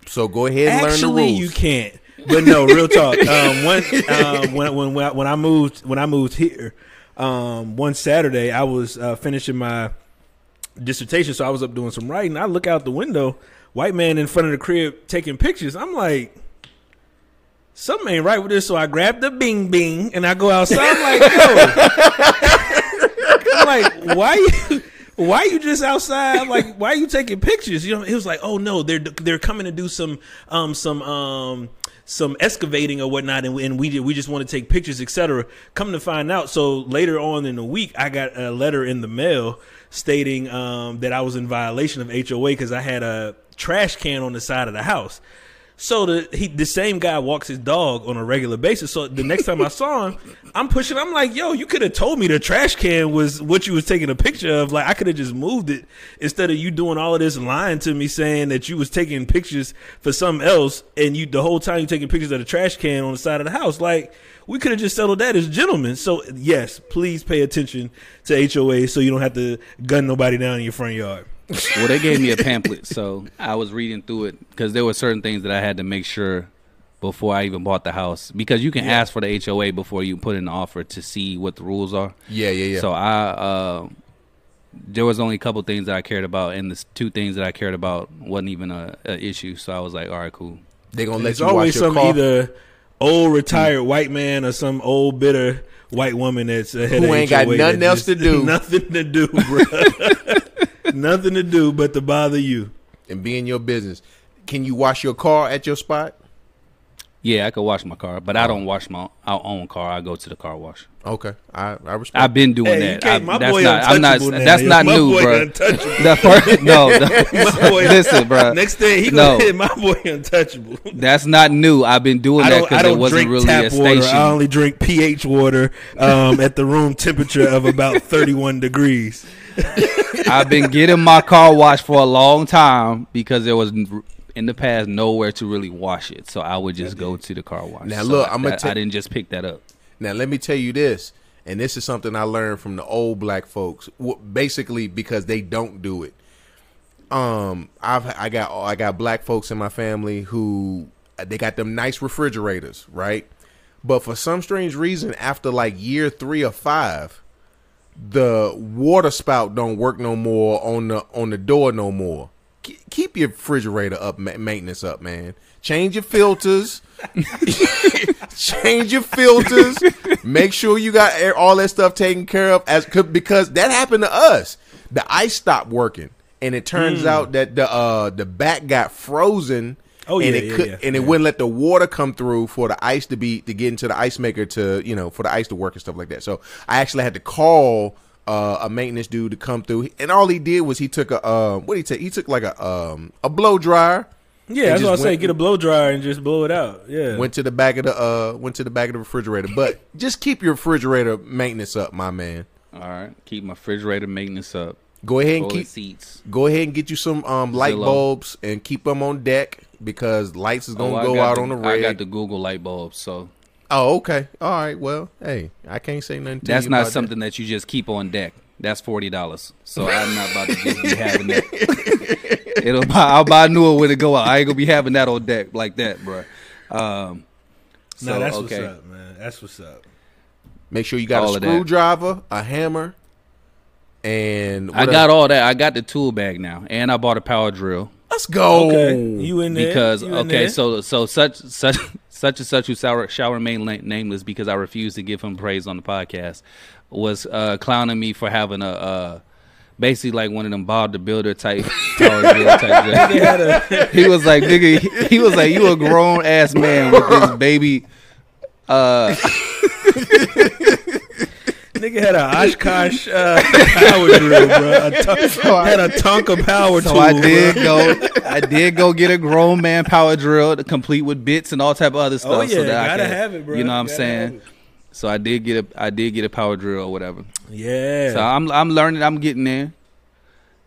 So go ahead and learn the rules. you can't. But no, real talk. Um, one, um, when when when I, when I moved when I moved here, um, one Saturday I was uh, finishing my dissertation, so I was up doing some writing. I look out the window, white man in front of the crib taking pictures. I'm like. Something ain't right with this, so I grab the bing bing and I go outside. I'm like, yo, I'm like, why you why you just outside? Like, why are you taking pictures? You know, he was like, oh no, they're they're coming to do some um some um some excavating or whatnot, and, and we we just want to take pictures, etc. Come to find out, so later on in the week, I got a letter in the mail stating um that I was in violation of HOA because I had a trash can on the side of the house. So the he the same guy walks his dog on a regular basis. So the next time I saw him, I'm pushing. I'm like, yo, you could have told me the trash can was what you was taking a picture of. Like I could have just moved it instead of you doing all of this lying to me, saying that you was taking pictures for something else, and you the whole time you taking pictures of the trash can on the side of the house. Like we could have just settled that as gentlemen. So yes, please pay attention to HOA so you don't have to gun nobody down in your front yard. Well, they gave me a pamphlet, so I was reading through it because there were certain things that I had to make sure before I even bought the house because you can Yeah. ask for the HOA before you put in the offer to see what the rules are. Yeah, yeah, yeah. So I, uh, there was only a couple things that I cared about, and the two things that I cared about wasn't even a, a issue. So I was like, all right, cool. They're gonna let It's you always wash your some car. either old retired white man or some old bitter white woman that's ahead Who of ain't got nothing that else to do. nothing to do, bro. nothing to do but to bother you. and be in your business. Can you wash your car at your spot? Yeah, I could wash my car, but I don't wash my our own car. I go to the car wash. Okay, I I respect. I've been doing Hey, you that. can't- I- my that's boy not. I'm not. untouchable now, That's not My new, boy bro. The first, no, the- My boy, listen, bro. Next thing he No. gonna hit my boy untouchable. That's not new. I've been doing that don't, I because it don't wasn't drink really tap a water. I only drink pH water um, at the room temperature of about 31 degrees. I've been getting my car washed for a long time because there was in the past nowhere to really wash it, so I would just go to the car wash. Now, So look, I- I'ma that- I didn't just pick that up. Now, let me tell you this, and this is something I learned from the old black folks. Basically, because they don't do it. Um, I've I got I got black folks in my family who they got them nice refrigerators, right? But for some strange reason, after like year three or five, the water spout don't work no more on the on the door no more. Ke- Keep your refrigerator up, ma- maintenance up, man. Change your filters. Change your filters. Make sure you got air- all that stuff taken care of, as because that happened to us. The ice stopped working, and it turns Hmm. out that the uh the back got frozen. Oh, and yeah, it yeah, could, yeah, and it yeah. wouldn't let the water come through for the ice to be to get into the ice maker to you know for the ice to work and stuff like that. So I actually had to call uh, a maintenance dude to come through, and all he did was he took a um, what did he take? He took like a um, a blow dryer. Yeah, and that's just what I say. went- Get a blow dryer and just blow it out. Yeah. Went to the back of the uh went to the back of the refrigerator. But just keep your refrigerator maintenance up, my man. All right, keep my refrigerator maintenance up. Go ahead and Toilet keep seats. go ahead and get you some um light Zillow. bulbs and keep them on deck because lights is Oh, gonna I go out the- on the red. I rig. got the Google light bulbs, so oh, okay. All right. Well, hey, I can't say nothing. To that's you not about that. something that. you just keep on deck. That's forty dollars. So I'm not about to just be having that. It'll buy, I'll buy a new one when it go out. I ain't gonna be having that on deck like that, bro. Um, so no, that's okay. what's up, man. That's what's up. Make sure you got All a screwdriver, a hammer, and I what got else? all that. I got the tool bag now, and I bought a power drill Let's go. Okay, you in there? because in okay, there? so so such such such and such who shall, shall remain la- nameless because I refuse to give him praise on the podcast was uh, clowning me for having a uh, basically like one of them Bob the Builder type type. They he was like, nigga, he, he was like, you a grown ass man with this baby. Uh, Nigga had a Oshkosh uh, power drill, bro. A ton- had a Tonka power drill. so tool. I did bro. go, I did go get a grown man power drill to complete with bits and all type of other stuff. Oh so that I gotta can- have it, bro. You know what I'm saying? So I did get a, I did get a power drill or whatever. Yeah, So I'm, I'm learning. I'm getting there.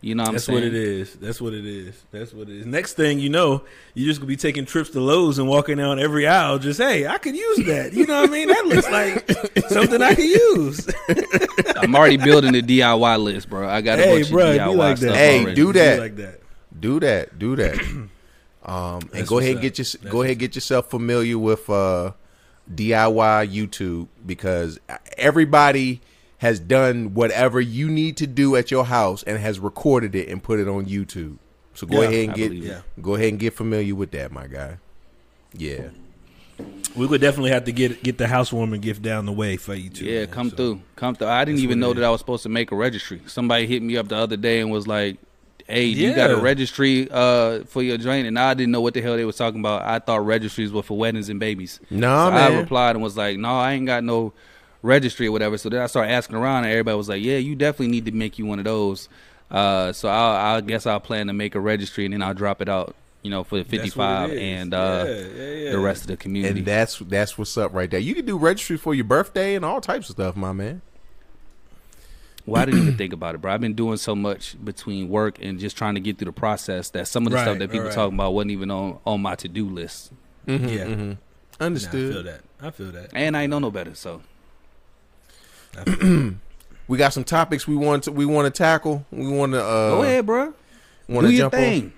You know what I'm that's saying? what it is. That's what it is. That's what it is. Next thing you know, you're just gonna be taking trips to Lowe's and walking down every aisle. Just hey, I could use that. You know what I mean? That looks like something I could use. I'm already building the DIY list, bro. I got a hey, bunch bro, of be DIY like stuff that. Hey, already. do that. Be like that. Do that. Do that. Um, and That's go ahead and get your That's go ahead get yourself familiar with uh, DIY YouTube because everybody has done whatever you need to do at your house and has recorded it and put it on YouTube. So go Yeah, ahead and I get believe it. go ahead and get familiar with that, my guy. Yeah. We would definitely have to get get the housewarming gift down the way for you too. Yeah, man. come So- through, come through. I didn't even know that. I was supposed to make a registry. Somebody hit me up the other day and was like, "Hey, you got a registry uh, for your joint?" And I didn't know what the hell they was talking about. I thought registries were for weddings and babies. Nah, so I replied and was like, "No, I ain't got no registry or whatever." So then I started asking around, and everybody was like, "Yeah, you definitely need to make you one of those." Uh, so I'll, I guess I'll plan to make a registry and then I'll drop it out you know, for the 55 and uh, Yeah, yeah, yeah. the rest of the community. And that's that's what's up right there. You can do registry for your birthday and all types of stuff, my man. Well, I didn't even think about it, bro. I've been doing so much between work and just trying to get through the process that some of the Right, stuff that people right. talking about wasn't even on on my to do list. Mm-hmm, Yeah. mm-hmm. Nah, I feel that. I feel that. And I ain't know no better, so I feel that. we got some topics we want to we want to tackle. We want to uh, go ahead, bro. Want Do to your jump thing.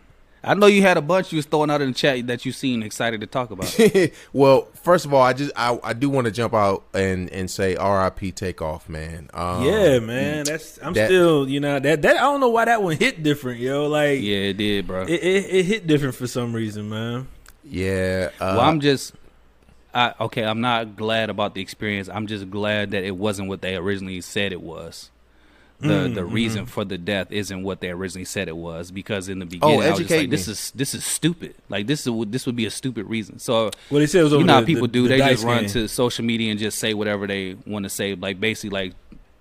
I know you had a bunch you was throwing out in the chat that you seemed excited to talk about. well, first of all, I just I, I do want to jump out and and say R.I.P. Takeoff, man. Um, yeah, man. That's I'm that- still, you know, that that I don't know why that one hit different, yo. Like yeah, it did, bro. it, it, it hit different for some reason, man. yeah. Uh, well, I'm just, I okay. I'm not glad about the experience. I'm just glad that it wasn't what they originally said it was. The Mm, the reason for the death isn't what they originally said it was because in the Oh, beginning I was just educate like, this me. is this is stupid. Like this is this would be a stupid reason. So What he said was you know how the- people the- do. the they just run to social media and just say whatever they want to say. Like basically, like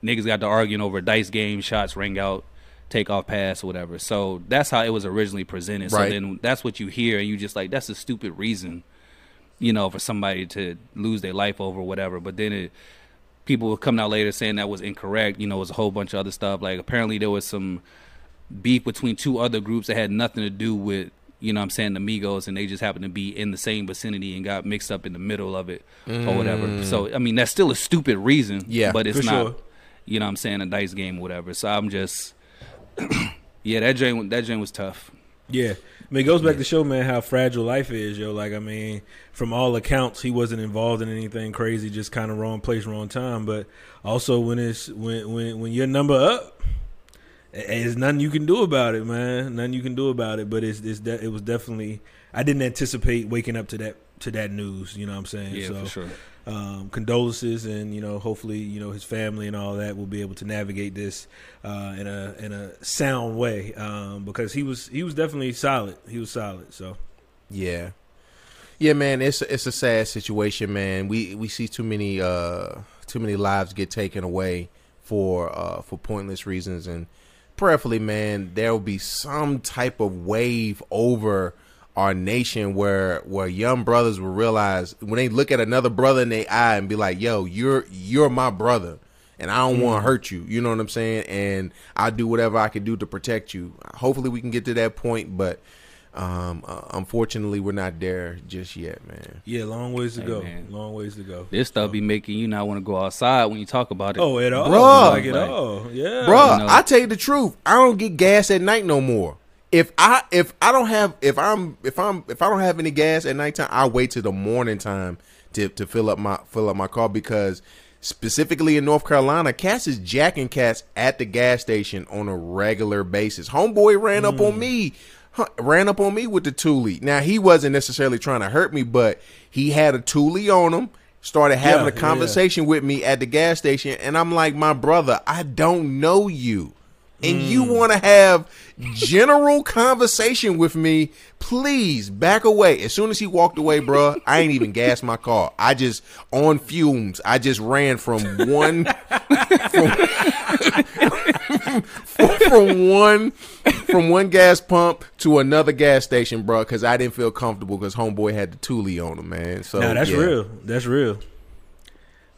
niggas got to arguing over dice game, shots ring out, Takeoff pass, or whatever. So that's how it was originally presented. Right. So then that's what you hear, and you just like that's a stupid reason, you know, for somebody to lose their life over whatever. But then it. People were coming out later saying that was incorrect. You know, it was a whole bunch of other stuff. Like apparently there was some beef between two other groups that had nothing to do with you know what I'm saying the Migos and they just happened to be in the same vicinity and got mixed up in the middle of it or whatever. Mm. So I mean that's still a stupid reason. Yeah, But it's not sure. you know what I'm saying, a dice game or whatever. So I'm just Yeah, that drain that drain was tough. Yeah. I mean, it goes back to show, man, how fragile life is, yo. Like, I mean, from all accounts, he wasn't involved in anything crazy, just kind of wrong place, wrong time. But also, when it's when when when your number up, there's nothing you can do about it, man. Nothing you can do about it. But it's it's de- it was definitely. I didn't anticipate waking up to that to that news. You know what I'm saying? Yeah, so, for sure. Um, condolences and you know hopefully you know his family and all that will be able to navigate this uh, in a in a sound way um, because he was he was definitely solid he was solid so Yeah, yeah, man. It's it's a sad situation, man. We we see too many uh too many lives get taken away for uh for pointless reasons, and prayerfully, man, there will be some type of wave over our nation where where young brothers will realize when they look at another brother in their eye and be like, "Yo, you're you're my brother." And I don't want to hurt you, you know what I'm saying? And I'll do whatever I can do to protect you. Hopefully, we can get to that point, but um, uh, unfortunately, we're not there just yet, man. yeah long ways to Hey, go man. long ways to go This stuff be making you not want to go outside when you talk about it. oh at all Bruh. like at Like- all yeah Bruh, know. I tell you the truth, I don't get gas at night no more. If I if I don't have if I'm if I'm if I don't have any gas at nighttime, I wait till the morning time to to fill up my fill up my car because specifically in North Carolina, cats is jacking cats at the gas station on a regular basis. Homeboy ran up on hmm. me. Ran up on me with the tool. Now he wasn't necessarily trying to hurt me, but he had a tool on him. Started having Yeah, a yeah. conversation with me at the gas station, and I'm like, "My brother, I don't know you, and you mm. want to have general conversation with me? Please back away." As soon as he walked away, bruh, I ain't even gassed my car. I just on fumes. I just ran from one from, from one from one gas pump to another gas station, bruh, because I didn't feel comfortable because homeboy had the tool on him, man. So Nah, that's yeah. real. That's real.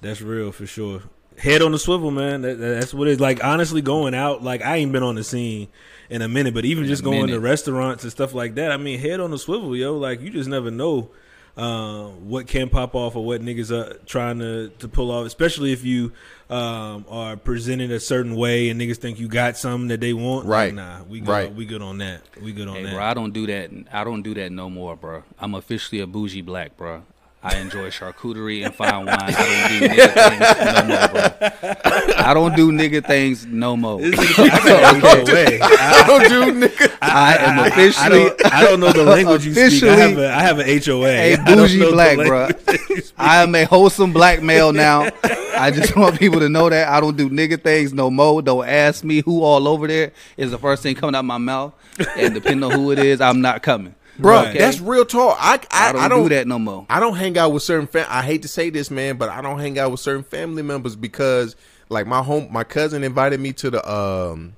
That's real for sure. Head on the swivel, man. That, that- that's what it's like. Honestly, going out, like I ain't been on the scene in a minute, but even In just going to restaurants and stuff like that. I mean, head on the swivel, yo. Like you just never know uh, what can pop off or what niggas are trying to to pull off. Especially if you um, are presented a certain way and niggas think you got something that they want. Like, Right. nah, we good, Right. we good on that. We good on Hey, that. bro, I don't do that. I don't do that no more, bro. I'm officially a bougie black, bro. I enjoy charcuterie and fine wine. I don't do nigga things no more. I don't do nigga things no more. Talking about way. I don't do nigga. I am I officially don't, I don't know the language you speak. I have a, I have an HOA. a I bougie black, bro. language you speak. I am a wholesome black male now. I just want people to know that I don't do nigga things no more. Don't ask me who all over there is the first thing coming out my mouth, and depending on who it is, I'm not coming. Bro, Right. that's real talk. I I, I don't, I don't do that no more. I don't hang out with certain fam- I hate to say this, man, but I don't hang out with certain family members because like my home my cousin invited me to the um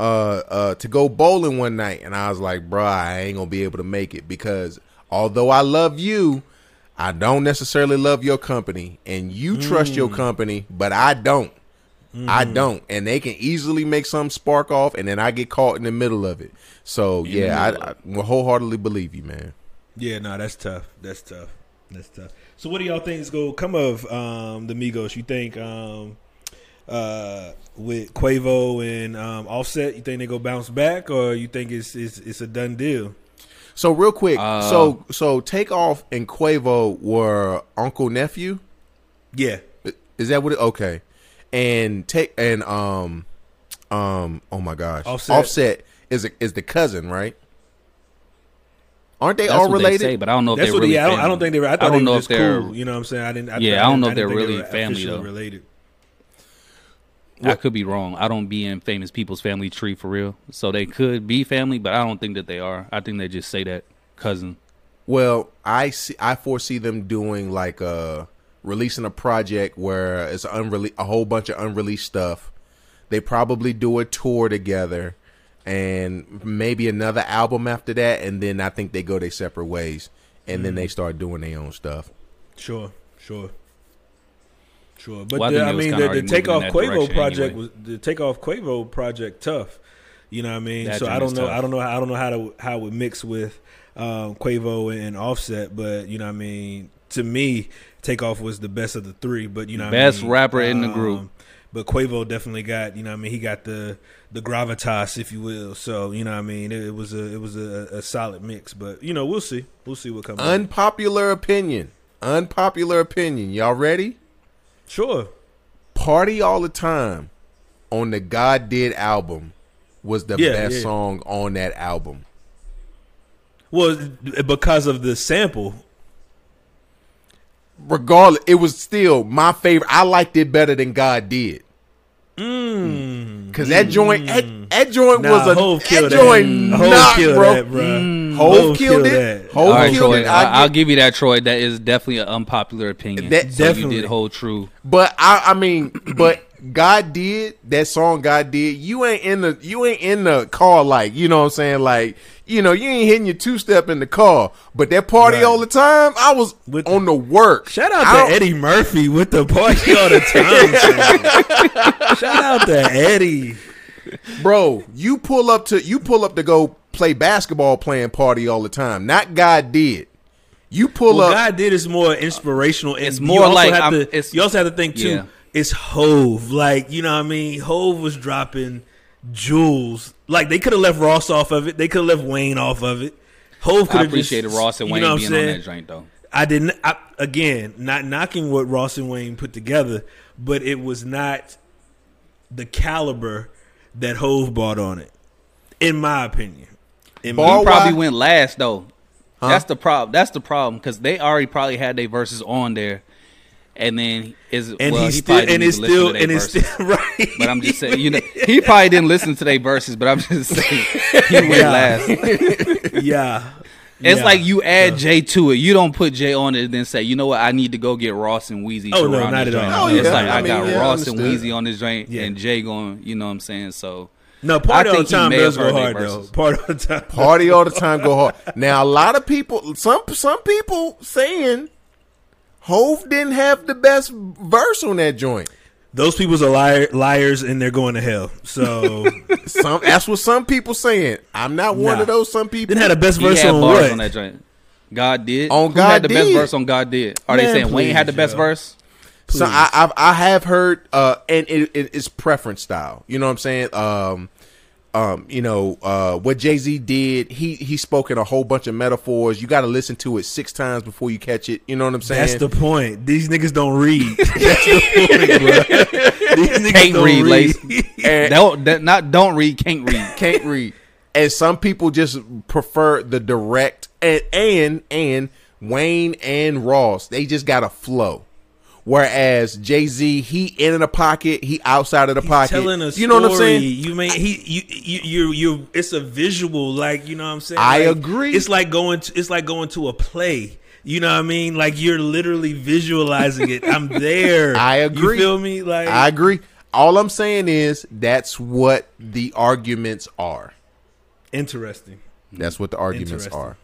uh, uh, to go bowling one night, and I was like, "Bruh, I ain't gonna be able to make it because although I love you, I don't necessarily love your company, and you trust your company, but I don't. I don't, and they can easily make some spark off, and then I get caught in the middle of it. So yeah, I, I wholeheartedly believe you, man. Yeah, no, that's tough. That's tough. That's tough. So, what do y'all think is going to come of um, the Migos? You think um, uh, with Quavo and um, Offset, you think they go bounce back, or you think it's it's, it's a done deal? So real quick, Uh, so so Takeoff and Quavo were uncle nephew. Yeah, Is that what? It, okay, and take and um um oh my gosh, Offset. Offset is a, is the cousin, right? Aren't they That's all what related? they say, but I don't know if that's they're what. really. yeah, I don't, I don't think they were. I thought I don't they know were if they're. cool. You know what I'm saying? I didn't. I, Yeah, I don't know if didn't they're really were family, though. Related. I could be wrong. I don't be in famous people's family tree for real, so they could be family, but I don't think that they are. I think they just say that cousin. Well, I see. I foresee them doing like uh releasing a project where it's unrele- a whole bunch of unreleased stuff. They probably do a tour together, and maybe another album after that, and then I think they go their separate ways, and then they start doing their own stuff. Sure, sure, sure. But Well, I the, think I mean, the, already the moving takeoff Quavo project anyway. was the takeoff Quavo project tough. You know what I mean? That so I don't know. tough. I don't know. I don't know how to how it would mix with um, Quavo and Offset. But you know, what I mean, to me, takeoff was the best of the three. But you know, what I Best mean? rapper in the group. Um, But Quavo definitely got you know. what I mean, he got the the gravitas, if you will. So you know, what I mean, it, it was a it was a, a solid mix. But you know, we'll see. We'll see what comes. out. Unpopular opinion. Unpopular opinion. Y'all ready? Sure. Party all the time on the God Did album was the Yeah, best yeah. song on that album. Well, because of the sample. Regardless, it was still my favorite. I liked it better than God did. Mm. Cause that joint, that, that joint Nah, was a Hove that killed joint that. Hove knocked, killed bro. that, bro. Hove, Hove killed killed it. that. Hove All right, killed Troy. it. I, I will give you that, Troy. That is definitely an unpopular opinion. That- so Definitely. you did hold true. But I, I mean, but God did that song. God did. You ain't in the, you ain't in the car like, you know what I'm saying? Like, you know, you ain't hitting your two step in the car. But that party Right. all the time, I was With- on the work. Shout out I to Eddie Murphy with the party all the time. Shout out to Eddie. bro. You pull up to, you pull up to go play basketball, playing party all the time. Not God did. You pull Well, up. God did is more inspirational. And It's more also like have to, it's- you also have to think too. Yeah. It's Hove, like you know what I mean. Hove was dropping jewels. Like they could have left Ross off of it. They could have left Wayne off of it. Hove could have appreciated just, Ross and you Wayne know what I'm being on that joint though. I didn't. I, again, not knocking what Ross and Wayne put together, but it was not the caliber that Hove bought on it, in my opinion. In my, Bar- He why- probably went last though. That's the problem. That's the problem because they already probably had their verses on there, and then is and well, he's he still, probably and didn't it's listen still, to their and it's still right. But I'm just saying, you know, he probably didn't listen to their verses. But I'm just saying, he went Yeah. last. yeah. It's Yeah. like you add Jay to it. You don't put Jay on it and then say, you know what, I need to go get Ross and Weezy. Oh, no, not at joint all. out. Oh, It's yeah. like I I, got mean, yeah, Ross and understood. Weezy on this joint Yeah. and Jay going. You know what I'm saying? So No, party I all the time may does go hard their though. verses. Party all the time. Party all the time, go hard. Now a lot of people, some some people saying Hove didn't have the best verse on that joint. Those people's are liar, liars, and they're going to hell. So Some that's what some people saying. I'm not one Nah. of those. Some people didn't have the best he verse had on bars what? on that joint. God did. On Who God had the best verse on God did. Are they Man, saying Wayne had the best yo. verse? So I, I've, I have heard, uh, and it, it, it's preference style. You know what I'm saying? Um, um, you know, uh, what Jay Z did, he he spoke in a whole bunch of metaphors. You got to listen to it six times before you catch it. You know what I'm saying? That's the point. These niggas don't read. That's the point, bro. These niggas Can't don't read, read. And- Don't that, not don't read, can't read. can't read. And some people just prefer the direct and and and Wayne and Ross, they just got a flow. Whereas Jay Z, he in the pocket, he outside of the pocket. telling a story. you know what I'm saying? You mean he you you you you it's a visual like you know what I'm saying? I Like, agree. It's like going to it's like going to a play. You know what I mean? Like you're literally visualizing it. I'm there. I agree. You feel me? Like I agree. all I'm saying is that's what the arguments are. Interesting. That's what the arguments are.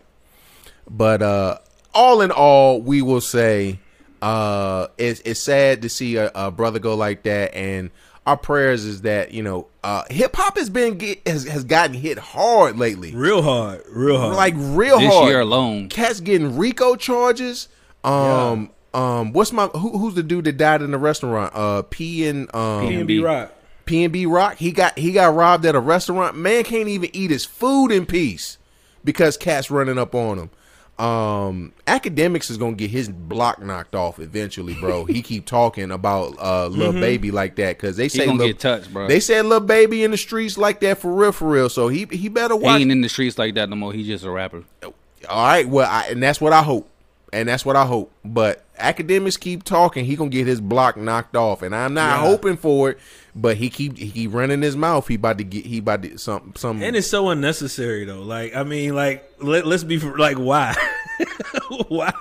But uh all in all, we will say uh it's it's sad to see a, a brother go like that and our prayers is that, you know, uh hip hop has been get, has, has gotten hit hard lately. Real hard. Real hard. Like real This hard. year alone. Cats getting RICO charges. Um um what's my who, who's the dude that died in the restaurant? Uh P and um PnB Rock. PnB Rock, he got he got robbed at a restaurant. Man can't even eat his food in peace because cats running up on him. Um, Akademiks is gonna get his block knocked off eventually, bro. he keep talking about uh little Mm-hmm. baby like that because they He say get touched, bro. they said Lil Baby in the streets like that for real, for real. So he he better He ain't in the streets like that no more. He's just a rapper. All right, well, I, and that's what I hope, and that's what I hope. But Akademiks keep talking, he gonna get his block knocked off, and I'm not Yeah. hoping for it. But he keep he keep running his mouth. He about to get he about to some some. And it's so unnecessary though. Like I mean, like let, let's be like why? why?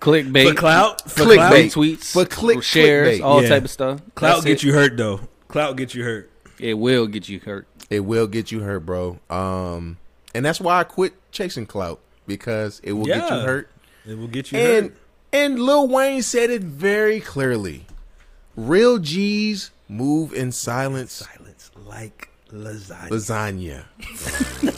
Clickbait. For clout? For Clickbait. clout? Tweets. For click- shares. clickbait. All Yeah. type of stuff. Clout That's get it. you hurt though. Clout get you hurt. It will get you hurt. It will get you hurt, bro. Um, and that's why I quit chasing clout because it will get you hurt. It will get you And hurt. and Lil Wayne said it very clearly. Real G's move in silence. Silence like lasagna. Lasagna.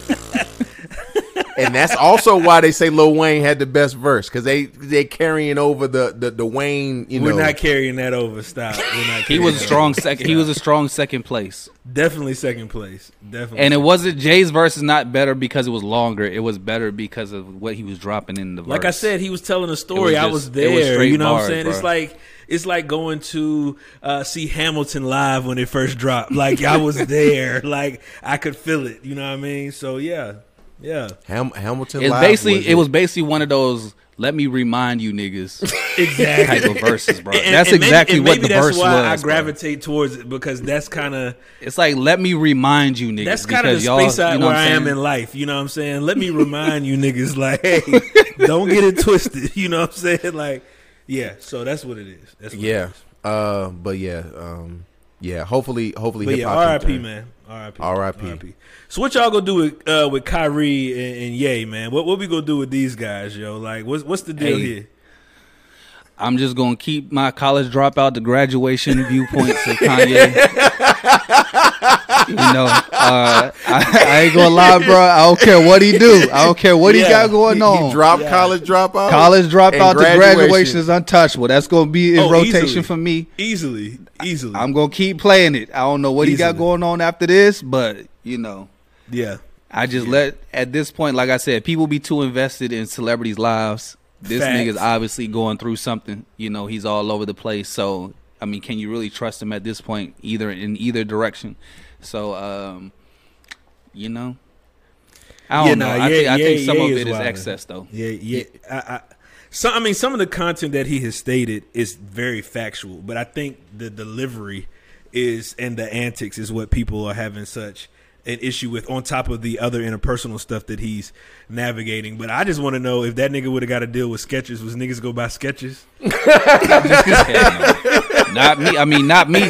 and that's also why they say Lil Wayne had the best verse because they they carrying over the the, the Wayne. You We're know, not carrying that over. Stop. We're not. He was a strong second. He was a strong second place. definitely second place. Definitely. And it wasn't Jay's verse is not better because it was longer. It was better because of what he was dropping in the verse. like I said, he was telling a story. It was I was there. was you know what I'm bars, saying? It's like it's like going to uh, see Hamilton live when it first dropped. Like I was there. like I could feel it. You know what I mean? So yeah, yeah, Ham- Hamilton. it's Live basically was it was basically one of those let me remind you niggas exactly. type of verses, bro. And- that's and maybe- exactly and what maybe the that's verse why was. I bro. gravitate towards it because that's kind of It's like let me remind you niggas. that's kind of the space I, you know where I I'm in life. You know what I'm saying? Let me remind you niggas, like, hey, don't get it twisted. You know what I'm saying? Like, yeah. So that's what it is. That's what Yeah. is. Uh, but yeah. Um, yeah. Hopefully, hopefully, But yeah. R.I.P. man. R.I.P. R.I.P.. So what y'all gonna do with uh, with Kyrie and, and Ye, man? What what we gonna do with these guys, yo? Like, what's what's the deal Hey. here? I'm just gonna keep my college dropout, the graduation viewpoints of Kanye. you know, uh, I, I ain't gonna lie, bro. I don't care what he do. I don't care what he got going on. he dropped Yeah. college dropout. college dropout and to graduation is untouchable. That's gonna be in Oh, rotation easily. for me. Easily, easily. I'm gonna keep playing it. I don't know what he got going on after this, but you know, yeah. I just let at this point, like I said, people be too invested in celebrities' lives. This Facts. nigga's obviously going through something. You know, he's all over the place. So, I mean, can you really trust him at this point, either in either direction? So, um, you know, I don't Yeah, know. nah, I, yeah, think, I yeah, think some of is it is excess, though. Yeah, yeah. I, I, so I mean, some of the content that he has stated is very factual, but I think the delivery is and the antics is what people are having such an issue with. On top of the other interpersonal stuff that he's navigating, but I just want to know if that nigga would have got to deal with Skechers. Was niggas go buy Skechers? Not me. I mean, not me.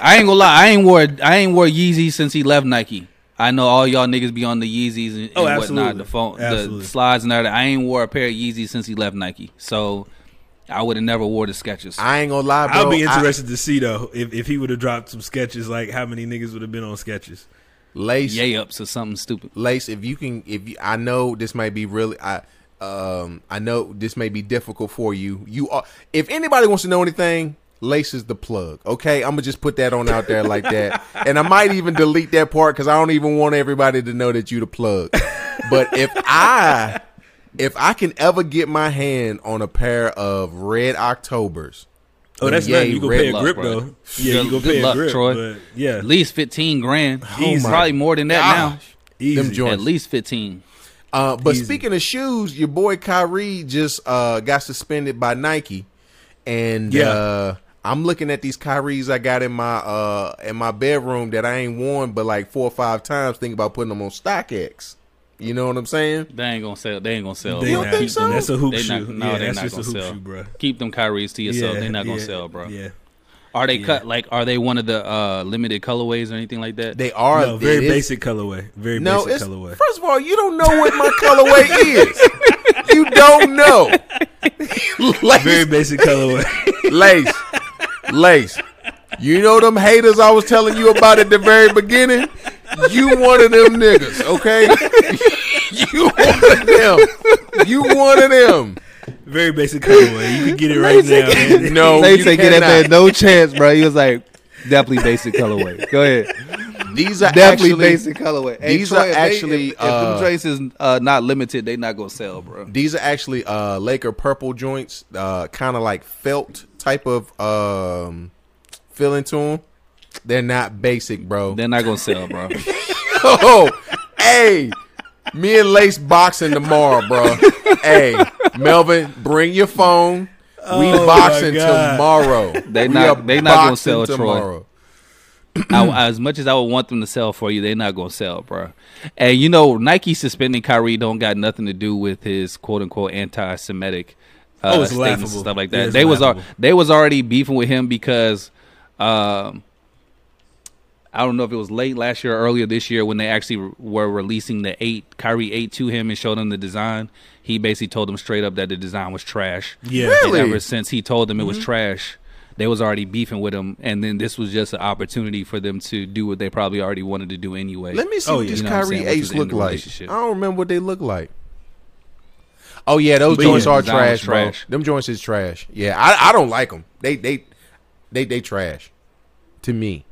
I ain't gonna lie. I ain't wore I ain't wore Yeezys since he left Nike. I know all y'all niggas be on the Yeezys and, oh, and Oh, whatnot, absolutely. the phone, Absolutely. the slides and everything. I ain't wore a pair of Yeezys since he left Nike, so I would have never wore the Skechers. I ain't gonna lie, bro. I'll be I- interested to see though if, if he would have dropped some Skechers. Like how many niggas would have been on sketches? Lace, Yay ups or something stupid. Lace, if you can, if you, I know this might be really, I, um, I know this may be difficult for you. You are, if anybody wants to know anything, Lace is the plug. Okay, I'm gonna just put that on out there like that, and I might even delete that part because I don't even want everybody to know that you the plug. But if I, if I can ever get my hand on a pair of red Octobers, Oh, that's Yay, nothing. You gonna pay a luck, grip bro. though. Yeah, Good- you gonna good pay a luck, grip, Troy. but yeah, At least fifteen grand. Oh Probably more than that now. easy. them joints. At least fifteen. Uh, but Easy. speaking of shoes, your boy Kyrie just uh, got suspended by Nike, and Yeah. uh, I'm looking at these Kyries I got in my uh, in my bedroom that I ain't worn but like four or five times. Thinking about putting them on StockX. You know what I'm saying? They ain't gonna sell. They ain't gonna sell. They You bro. don't think so? That's a hoop They shoe. not- no, yeah, they that's not just gonna hoop sell. shoe, bro. Keep them Kyries to yourself. Yeah, They're not gonna yeah, sell, bro. Yeah, Are they Yeah. cut like? Are they one of the uh, limited colorways or anything like that? They are No, very it is- basic colorway. Very No, basic it's, colorway. first of all, you don't know what my colorway is. You don't know. Lace, Very basic colorway. lace, lace. You know them haters I was telling you about at the very beginning. You one of them niggas, okay? you one of them. You one of them. Very basic colorway. You can get it right now. man. No, they you say give that man no chance, bro. He was like, definitely basic colorway. Go ahead. These are Definitely actually basic colorway. Hey, these Troy, are if they- actually, if, if uh, them joints is uh, not limited, they not gonna sell, bro. These are actually uh Laker purple joints, uh kind of like felt type of um feeling to them. They're not basic, bro. They're not gonna sell, bro. oh, hey, me and Lace boxing tomorrow, bro. hey, Melvin, bring your phone. We Oh, boxing tomorrow. They We not- are they not gonna boxing sell Troy. I, as much as I would want them to sell for you, they're not gonna sell, bro. And you know, Nike suspending Kyrie don't got nothing to do with his quote unquote anti-Semitic uh, Oh, it's statements laughable. and stuff like that. it's they was they was already beefing with him because um, I don't know if it was late last year or earlier this year when they actually re- were releasing the eight Kyrie eight to him and showed him the design. He basically told them straight up that the design was trash. Yeah. Really? And ever since he told them it Mm-hmm. was trash, they was already beefing with him, and then this was just an opportunity for them to do what they probably already wanted to do anyway. Let me see Oh, what yeah. these You know Kyrie saying, which eights look like. I don't remember what they look like. Oh yeah, those But joints yeah, are design was trash, bro. trash. Them joints is trash. Yeah, I, I don't like them. They they they they trash. To me,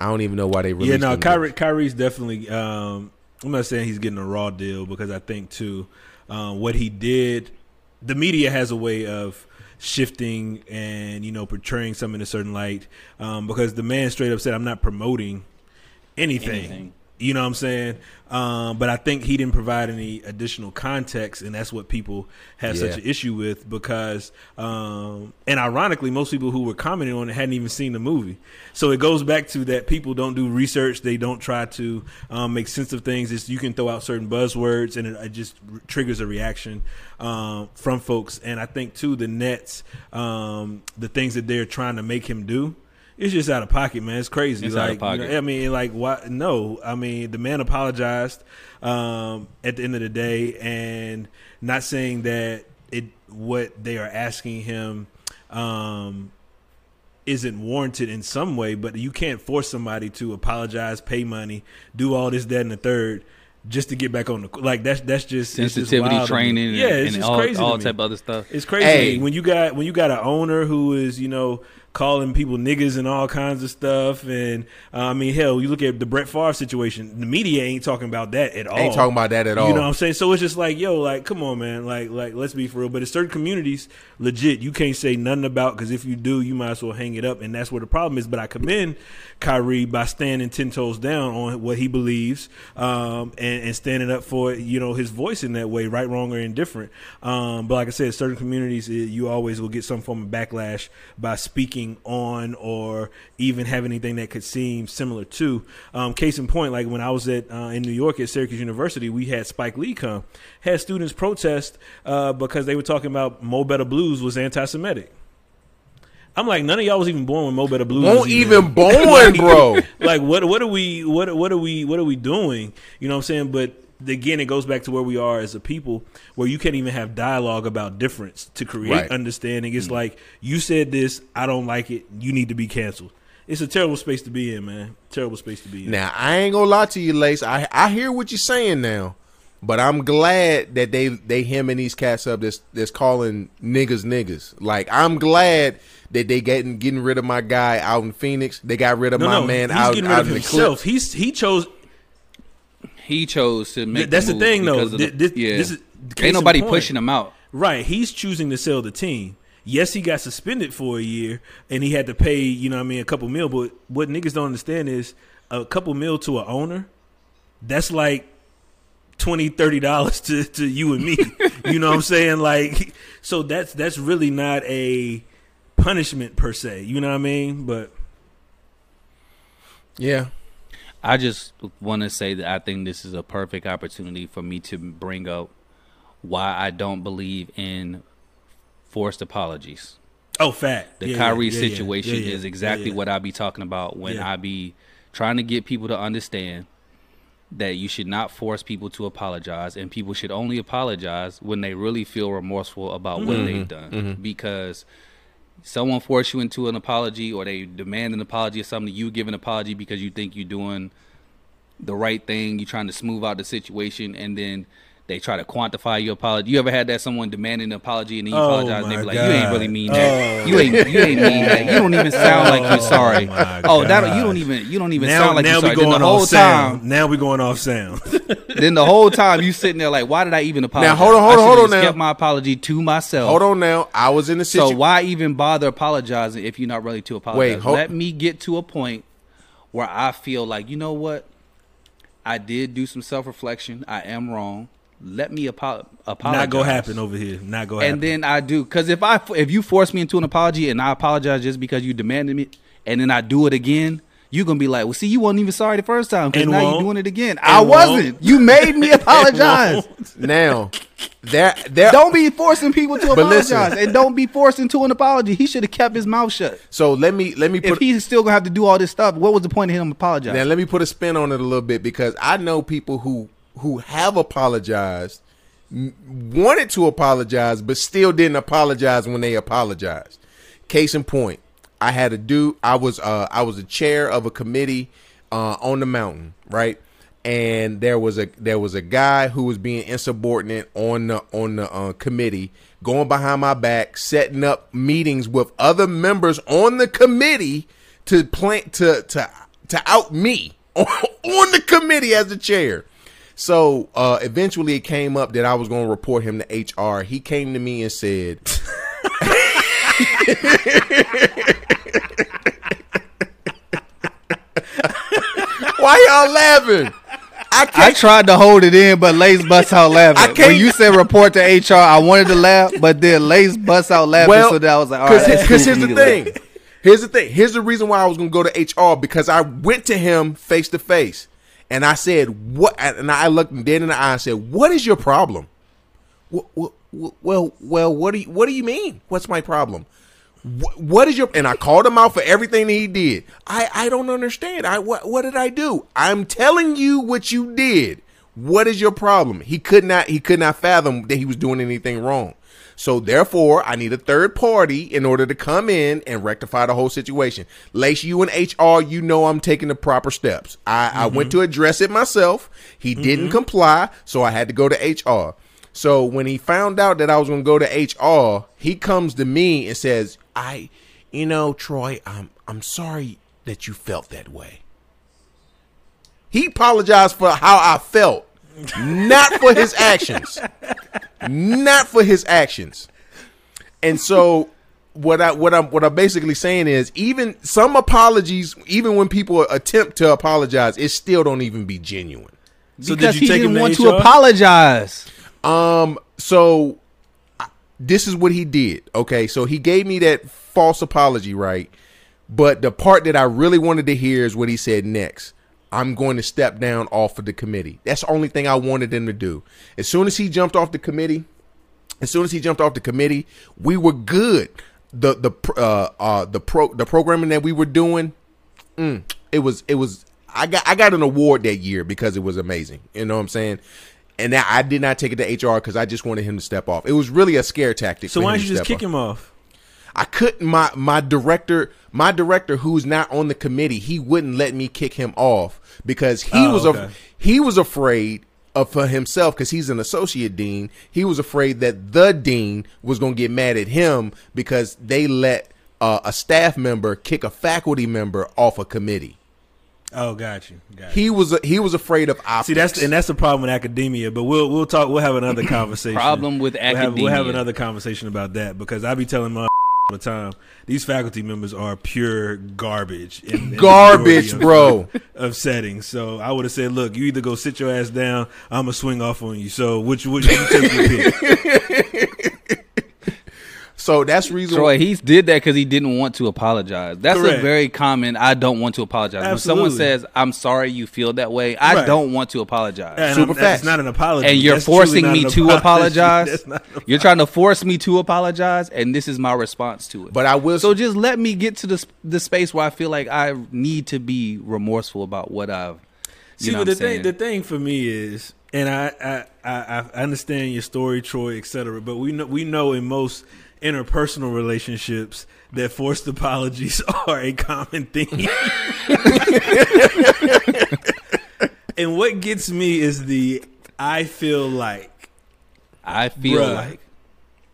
I don't even know why they released Yeah, no, them Kyrie. Kyrie's definitely. Um, I'm not saying he's getting a raw deal because I think too, um, what he did, the media has a way of shifting and you know portraying something in a certain light. Um, because the man straight up said, "I'm not promoting anything." Anything. You know what I'm saying? Um, but I think he didn't provide any additional context, and that's what people have Yeah. such an issue with because, um, and ironically, most people who were commenting on it hadn't even seen the movie. So it goes back to that people don't do research, they don't try to um, make sense of things. It's, you can throw out certain buzzwords, and it, it just r- triggers a reaction um, from folks. And I think too, the Nets, um, the things that they're trying to make him do. It's just out of pocket, man. It's crazy. It's like, out of pocket. you know, I mean, like, why? No, I mean, the man apologized um, at the end of the day, and not saying that it what they are asking him um, isn't warranted in some way, but you can't force somebody to apologize, pay money, do all this, that, and the third. Just to get back on the like that's that's just just sensitivity me. training, and, yeah, it's and just all, crazy. all type of other stuff. It's crazy Hey. when you got when you got an owner who is you know calling people niggas and all kinds of stuff, and uh, I mean hell, you look at the Brett Favre situation. The media ain't talking about that at all. Ain't talking about that at all. You know what I'm saying? So it's just like, yo, like, come on, man, like, like, let's be for real. But in certain communities, legit, you can't say nothing about because if you do, you might as well hang it up, and that's where the problem is. But I commend Kyrie by standing ten toes down on what he believes, um, and, and standing up for you know his voice in that way, right, wrong, or indifferent. Um, but like I said, certain communities, it, you always will get some form of backlash by speaking on or even have anything that could seem similar to. Um, case in point, like when I was at uh, in New York at Syracuse University, we had Spike Lee come, had students protest uh, because they were talking about Mo Better Blues was anti-Semitic. I'm like, none of y'all was even born when Mo Better Blues. Won't even born, bro. like what what are we what what are we what are we doing? You know what I'm saying? But again, it goes back to where we are as a people, where you can't even have dialogue about difference to create Right. understanding. It's mm. like you said this, I don't like it. You need to be canceled. It's a terrible space to be in, man. Terrible space to be in. Now I ain't gonna lie to you, Lace. I I hear what you're saying now, but I'm glad that they they hemming these cats up. That's that's calling niggas niggas. Like I'm glad that they getting getting rid of my guy out in Phoenix. They got rid of no, my no, man out, out of in the himself. clip. He's he chose. He chose to make. that's the move thing, though. the- this- yeah, this is- ain't nobody point. pushing him out. Right. He's choosing to sell the team. Yes, he got suspended for a year and he had to pay, you know what I mean, a couple mil. But what niggas don't understand is a couple mil to an owner, that's like twenty, thirty dollars to, to you and me. you know what I'm saying? Like so that's that's really not a punishment per se. You know what I mean? But Yeah, I just want to say that I think this is a perfect opportunity for me to bring up why I don't believe in forced apologies. Oh, fat. The Yeah, Kyrie yeah, yeah, situation yeah, is exactly what I be talking about when. I be trying to get people to understand that you should not force people to apologize and people should only apologize when they really feel remorseful about what Mm-hmm. they've done because someone force you into an apology or they demand an apology or something you give an apology because you think you're doing the right thing you're trying to smooth out the situation and then they try to quantify your apology. You ever had that someone demanding an apology and then you Oh apologize and they be like, "You ain't really mean that. Oh. You ain't you ain't mean that. You don't even sound like you're oh sorry. my Oh, that you don't even you don't even Now, sound like now you're we sorry." Then going the whole off sound. time, Now we going off sound. then the whole time you sitting there like, "Why did I even apologize?" Now hold on, hold on, hold on just now. Kept my apology to myself. Hold on now. I was in the So why even bother apologizing if you're not ready to apologize? Wait, hold- Let me get to a point where I feel like, you know what? I did do some self reflection. I am wrong. Let me apo- apologize. Not gonna happen over here. Not gonna happen. And then I do because if I if you force me into an apology and I apologize just because you demanded me, and then I do it again, you're gonna be like, well, see, you weren't even sorry the first time because And now you're doing it again. I won't. wasn't. You made me apologize. now, there, there. don't be forcing people to But listen. apologize, and don't be forced into an apology. He should have kept his mouth shut. So let me let me If he's still gonna have to do all this stuff, what was the point of him apologizing? now let me put a spin on it a little bit because I know people who who have apologized, wanted to apologize, but still didn't apologize when they apologized. Case in point, I had a do. I was uh I was a chair of a committee uh on the mountain, right? And there was a there was a guy who was being insubordinate on the on the uh, committee, going behind my back, setting up meetings with other members on the committee to plant to to to out me on, on the committee as the chair. So uh, eventually, it came up that I was going to report him to HR. He came to me and said, "Why y'all laughing? I I tried to hold it in, but Lace bust out laughing. When you said report to HR, I wanted to laugh, but then Lace bust out laughing, well, so that I was like, all right. because here's the thing. Here's the thing. Here's the reason why I was going to go to HR because I went to him face to face and I said, "What?" And I looked him dead in the eye and said, "What is your problem?" Well, well, well, what do you what do you mean? What's my problem? Wh- What is your and I called him out for everything he did. I I don't understand. I what what did I do? I'm telling you what you did. What is your problem? He could not he could not fathom that he was doing anything wrong. So therefore, I need a third party in order to come in and rectify the whole situation. Lace, you and HR, you know I'm taking the proper steps. I, I went mm-hmm. to address it myself. He didn't mm-hmm. comply, so I had to go to HR. So when he found out that I was going to go to HR, he comes to me and says, "I, you know, Troy, I'm I'm sorry that you felt that way." He apologized for how I felt, not for his actions. Not for his actions. And so what I what I'm what I'm basically saying is even some apologies, even when people attempt to apologize, it still don't even be genuine. So because did you he take didn't to want to HR? apologize. Um, so I- this is what he did. Okay, so he gave me that false apology, right? But the part that I really wanted to hear is what he said next. I'm going to step down off of the committee. That's the only thing I wanted him to do. As soon as he jumped off the committee, as soon as he jumped off the committee, we were good. The the uh uh the pro the programming that we were doing, mm, it was it was I got I got an award that year because it was amazing. You know what I'm saying? And that I did not take it to HR because I just wanted him to step off. It was really a scare tactic. So why don't you just kick off. him off? I couldn't. My my director, my director, who's not on the committee, he wouldn't let me kick him off because he Oh, was okay. a he was afraid of for himself because he's an associate dean. He was afraid that the dean was going to get mad at him because they let uh, a staff member kick a faculty member off a committee. Oh, got you. Got you. He was he was afraid of optics. See, that's and that's the problem with academia. But we'll we'll talk. We'll have another conversation. Problem with We'll have, we'll have another conversation about that because I be telling my all the time these faculty members are pure garbage. In, in Garbage, majority bro. Of, of settings. So I would have said, look, you either go sit your ass down. I'm gonna swing off on you. So which which you take your pick. So that's reason. Troy, he did that because he didn't want to apologize. That's Correct. a very common. I don't want to apologize. When someone says, "I'm sorry you feel that way," I Right. don't want to apologize. And Super I'm- that's not an apology. and you're That's forcing me to apology. apologize. That's not an You're trying to force me to apologize, and this is my response to it. But I will. so just let me get to the the space where I feel like I need to be remorseful about what I've. You See, know but the I'm thing, the thing for me is, and I, I, I, I understand your story, Troy, et cetera. But we know, we know in most interpersonal relationships that forced apologies are a common theme. and what gets me is the I feel like I feel Bruh. like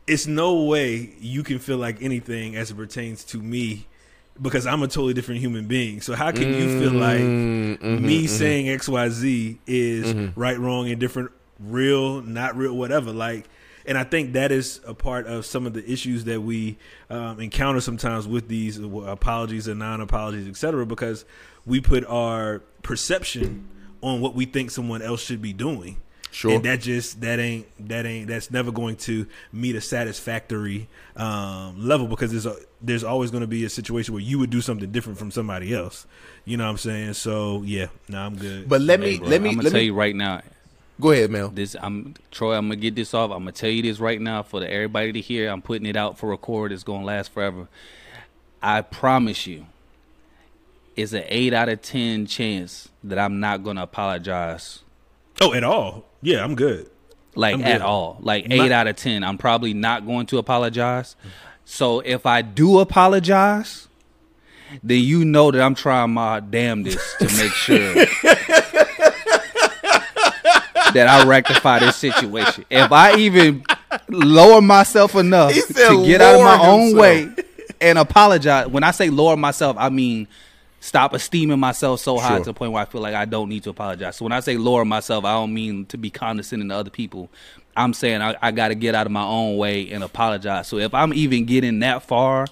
it's no way you can feel like anything as it pertains to me because I'm a totally different human being. So how can you feel like mm, Mm-hmm, me saying XYZ is mm-hmm. right, wrong, and different, real, not real, whatever? Like and I think that is a part of some of the issues that we um, encounter sometimes with these apologies and non-apologies, etc. because we put our perception on what we think someone else should be doing. Sure. And that just that ain't that ain't that's never going to meet a satisfactory um, level because there's a, there's always going to be a situation where you would do something different from somebody else. You know what I'm saying? So yeah, no, I'm good. But let me Bro, let me I'm gonna let tell me you right now. Go ahead, Mel. This I'm Troy. I'm gonna get this off. I'm gonna tell you this right now for the, everybody to hear. I'm putting it out for record. It's gonna last forever. I promise you, it's an eight out of ten chance that I'm not gonna apologize. oh, at all? Yeah, I'm good. Like I'm at good. all. Like My- eight out of ten. I'm probably not going to apologize. So if I do apologize, then you know that I'm trying my damnedest to make sure that I rectify this situation. If I even lower myself enough to get out of my lower own way and apologize, when I say lower myself, I mean stop esteeming myself so high Sure. to the point where I feel like I don't need to apologize. So when I say lower myself, I don't mean to be condescending to other people. I'm saying I, I got to get out of my own way and apologize. So if I'm even getting that far,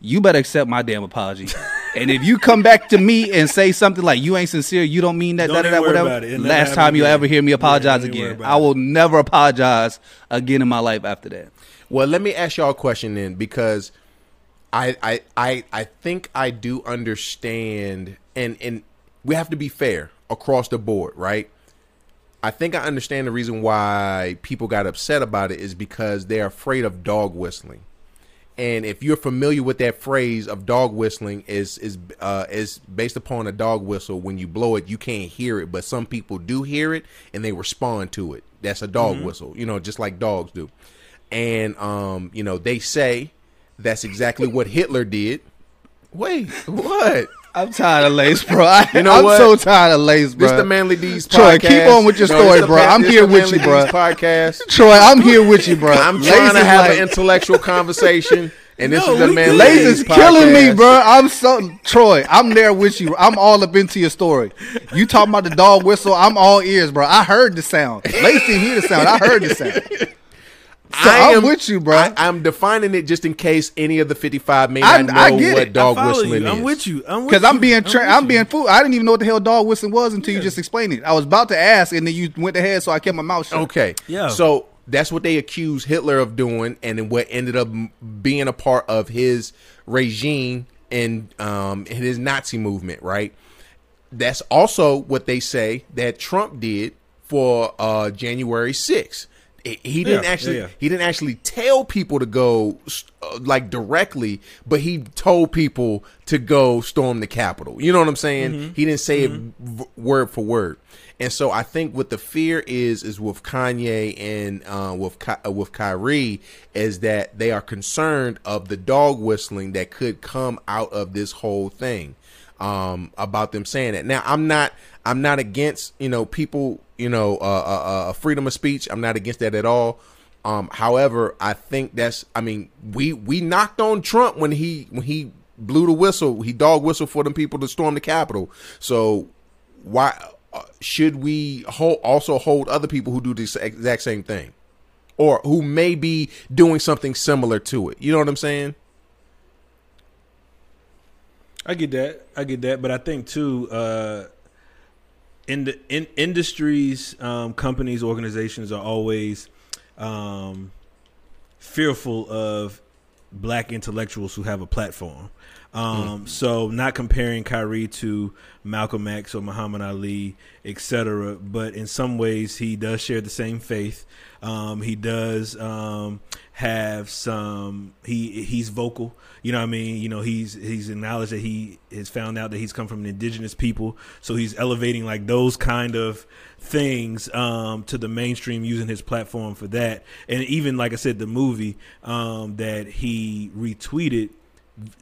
you better accept my damn apology. and if you come back to me and say something like you ain't sincere, you don't mean that, Don't da, da, da, worry whatever. about it. It'll Last time you'll again. ever hear me apologize don't even worry again. about I it. will never apologize again in my life after that. Well, let me ask y'all a question then, because I I I, I think I do understand, and and we have to be fair across the board, right? I think I understand the reason why people got upset about it is because they're afraid of dog whistling. And if you're familiar with that phrase of dog whistling, is is uh, is based upon a dog whistle. When you blow it, you can't hear it, but some people do hear it and they respond to it. That's a dog whistle, you know, just like dogs do. And um, you know, they say that's exactly what Hitler did. Wait, what? I'm tired of lace, bro. I, You know I'm what? so tired of lace, bro. This the Manly Deeds Troy, podcast. keep on with your No, story, this the bro. I'm here with you, bro. Deeds podcast. Troy, I'm here with you, bro. I'm Lace trying to have like- an intellectual conversation, and this No, is the we Manly good. Lace Deeds is killing me, bro. I'm so Troy. I'm there with you. I'm all up into your story. You talking about the dog whistle? I'm all ears, bro. I heard the sound. Lace didn't hear the sound. I heard the sound. So I I'm with you, bro. I, I'm defining it just in case any of the 55 may I- not I know get what it. Dog I whistling you. is. I'm with you. I'm with Because I'm being tra- with I'm being fooled. I didn't even know what the hell dog whistling was until you just explained it. I was about to ask, and then you went ahead, so I kept my mouth shut. Okay. Yeah. So that's what they accused Hitler of doing, and then what ended up being a part of his regime and um, his Nazi movement, right? That's also what they say that Trump did for uh, January 6th. He- He didn't Yeah, actually. yeah. He didn't actually tell people to go uh, like directly, but he told people to go storm the Capitol. You know what I'm saying? Mm-hmm. He didn't say it v- word for word. And so I think what the fear is is with Kanye and uh, with Ky- uh, with Kyrie is that they are concerned of the dog whistling that could come out of this whole thing um, about them saying that. Now I'm not I'm not against you know people you know uh, uh, uh, freedom of speech. I'm not against that at all. Um, however, I think that's I mean we we knocked on Trump when he when he blew the whistle. He dog whistled for them people to storm the Capitol. So why uh, should we hold, also hold other people who do the exact same thing or who may be doing something similar to it you know what i'm saying I get that. I get that. But I think too, uh, in the in industries, um, companies, organizations are always um, fearful of black intellectuals who have a platform. Um, So not comparing Kyrie to Malcolm X or Muhammad Ali, etc. But in some ways, he does share the same faith. Um, he does um, have some. He he's vocal. You know what I mean? You know he's he's acknowledged that he has found out that he's come from an indigenous people. So he's elevating like those kind of things um, to the mainstream using his platform for that. And even like I said, the movie um, that he retweeted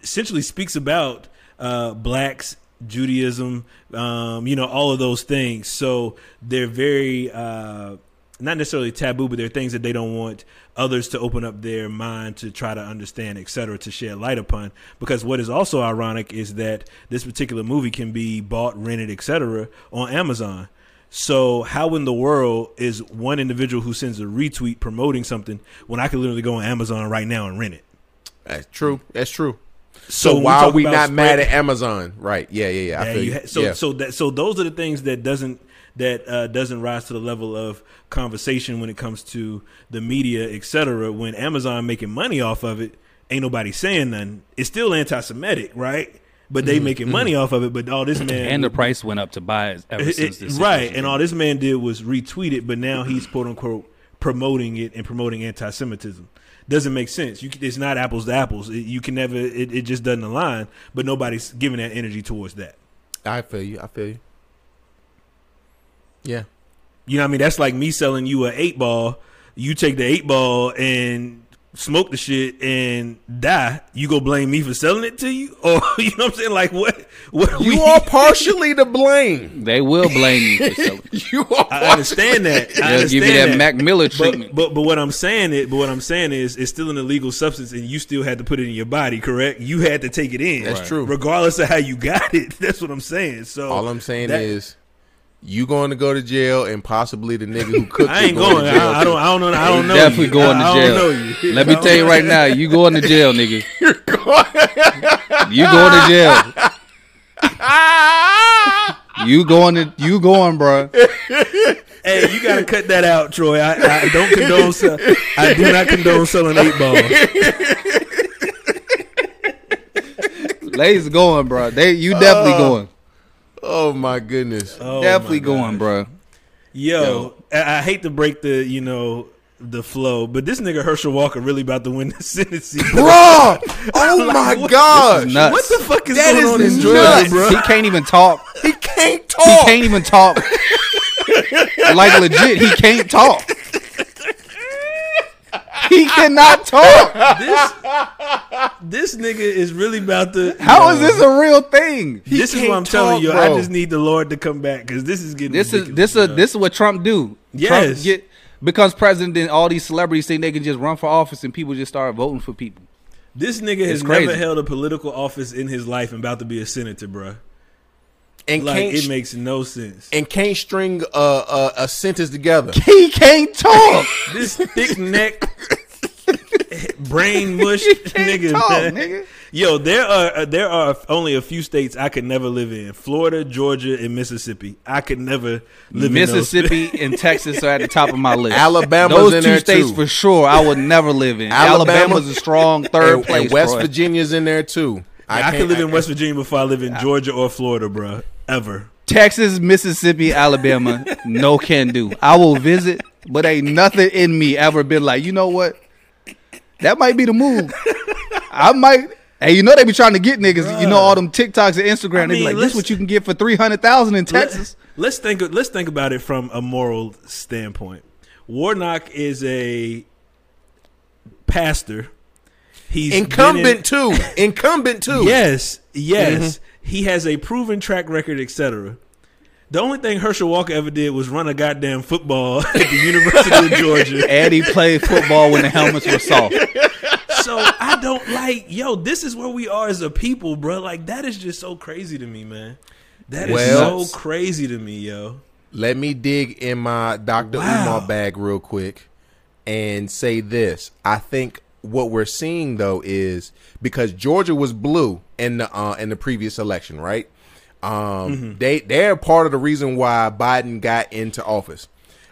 essentially speaks about uh, blacks, Judaism, um, you know, all of those things. So they're very uh, not necessarily taboo, but they're things that they don't want others to open up their mind to try to understand, et cetera, to shed light upon. Because what is also ironic is that this particular movie can be bought, rented, et cetera, on Amazon. So how in the world is one individual who sends a retweet promoting something when I could literally go on Amazon right now and rent it? That's true. That's true. So, So, why are we not mad at Amazon? Right. Yeah, yeah, yeah. I Yeah, feel you you. ha- so yeah. so that so those are the things that doesn't that uh, doesn't rise to the level of conversation when it comes to the media, et cetera. When Amazon making money off of it, ain't nobody saying nothing. It's still anti-Semitic, right? But Mm-hmm, they making money off of it. But all this man And the price went up to buy it ever it- since it- this. right, situation. and all this man did was retweet it, but now he's quote unquote promoting it and promoting anti-Semitism. Doesn't make sense. You, it's not apples to apples. It, you can never. It, it just doesn't align. But nobody's giving that energy towards that. I feel you. I feel you. Yeah. You know what I mean? That's like me selling you an eight ball. You take the eight ball and smoke the shit and die. You go blame me for selling it to you, or you know what I'm saying? Like what? What You we- are partially to blame. they will blame you for selling. You are. I understand that. I They'll understand give you that, that. Mac Miller treatment. But, but but what I'm saying is, but what I'm saying is, it's still an illegal substance, and you still had to put it in your body. Correct? You had to take it in. That's Right. true. regardless of how you got it. That's what I'm saying. So All I'm saying that- is, you going to go to jail, and possibly the nigga who cooked I it ain't going. going. To jail I, I don't. I don't know. I don't know. Definitely you. going I, to I jail. don't know you. Let me tell you right now, you going to jail, nigga. You're going to jail. You going to you going, bro? Hey, you gotta cut that out, Troy. I, I don't condone. Sell, I do not condone selling eight balls. Lay's going, bro. They you definitely uh, going. Oh my goodness. Oh, definitely my going, gosh. bro. Yo, I, I hate to break the you know the flow, but this nigga Herschel Walker really about to win the Senate seat. Bro! Oh my What- gosh! Nuts. What the fuck is That going is on in. Georgia, bro? He can't even talk. He can't talk. He can't even talk. like legit, he can't talk. He cannot talk. This this nigga is really about to. How is this a real thing? This is what I'm can't telling talk, you. I just need the Lord to come back because this is getting. This is this is this is what Trump do. Yes. Trump get becomes president, and all these celebrities think they can just run for office, and people just start voting for people. This nigga has crazy. never held a political office in his life and about to be a senator, bro. And Like can't it makes no sense. and can't string a, a, a sentence together. He can't talk. This thick neck, brain mush nigga, talk, nigga. Yo, there are uh, there are only a few states I could never live in: Florida, Georgia, and Mississippi. I could never live Mississippi and Texas are at the top of my list. Alabama's those in two there, states too. for sure. I would never live in. Alabama- Alabama's a strong third and, place. and West Troy. Virginia's in there too. in those. I, can't- could live in West Virginia before I live in Georgia or Florida, bro. Ever. Texas, Mississippi, Alabama, no can do. I will visit, but ain't nothing in me ever been like, you know what? That might be the move. I might. Hey, you know they be trying to get niggas. You know all them TikToks and Instagram. I they be like, let's- this what you can get for three hundred thousand in Texas. Let, us think. Let's think about it from a moral standpoint. Warnock is a pastor. He's been in- Incumbent too. Incumbent too. Yes, yes. Mm-hmm. He has a proven track record, etc. The only thing Herschel Walker ever did was run a goddamn football at the University of Georgia. And he played football when the helmets were soft. So I don't like, yo, this is where we are as a people, bro. Like that is just so crazy to me, man. That is Well- so crazy to me, yo. Let me dig in my Dr. Wow. Umar bag real quick and say this. I think what we're seeing though is because Georgia was blue in the uh, in the previous election, right? Um, Mm-hmm. They they're part of the reason why Biden got into office.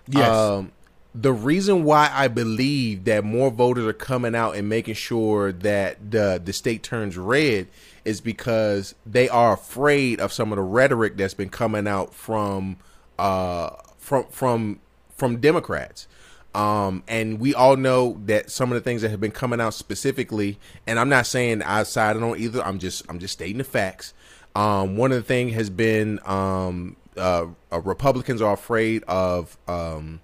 Yes. Um, the reason why I believe that more voters are coming out and making sure that the the state turns red is because they are afraid of some of the rhetoric that's been coming out from uh from from from Democrats. Um, and we all know that some of the things that have been coming out specifically, and I'm not saying I sided on either. I'm just I'm just stating the facts. Um, one of the things has been um, uh, uh, Republicans are afraid of um,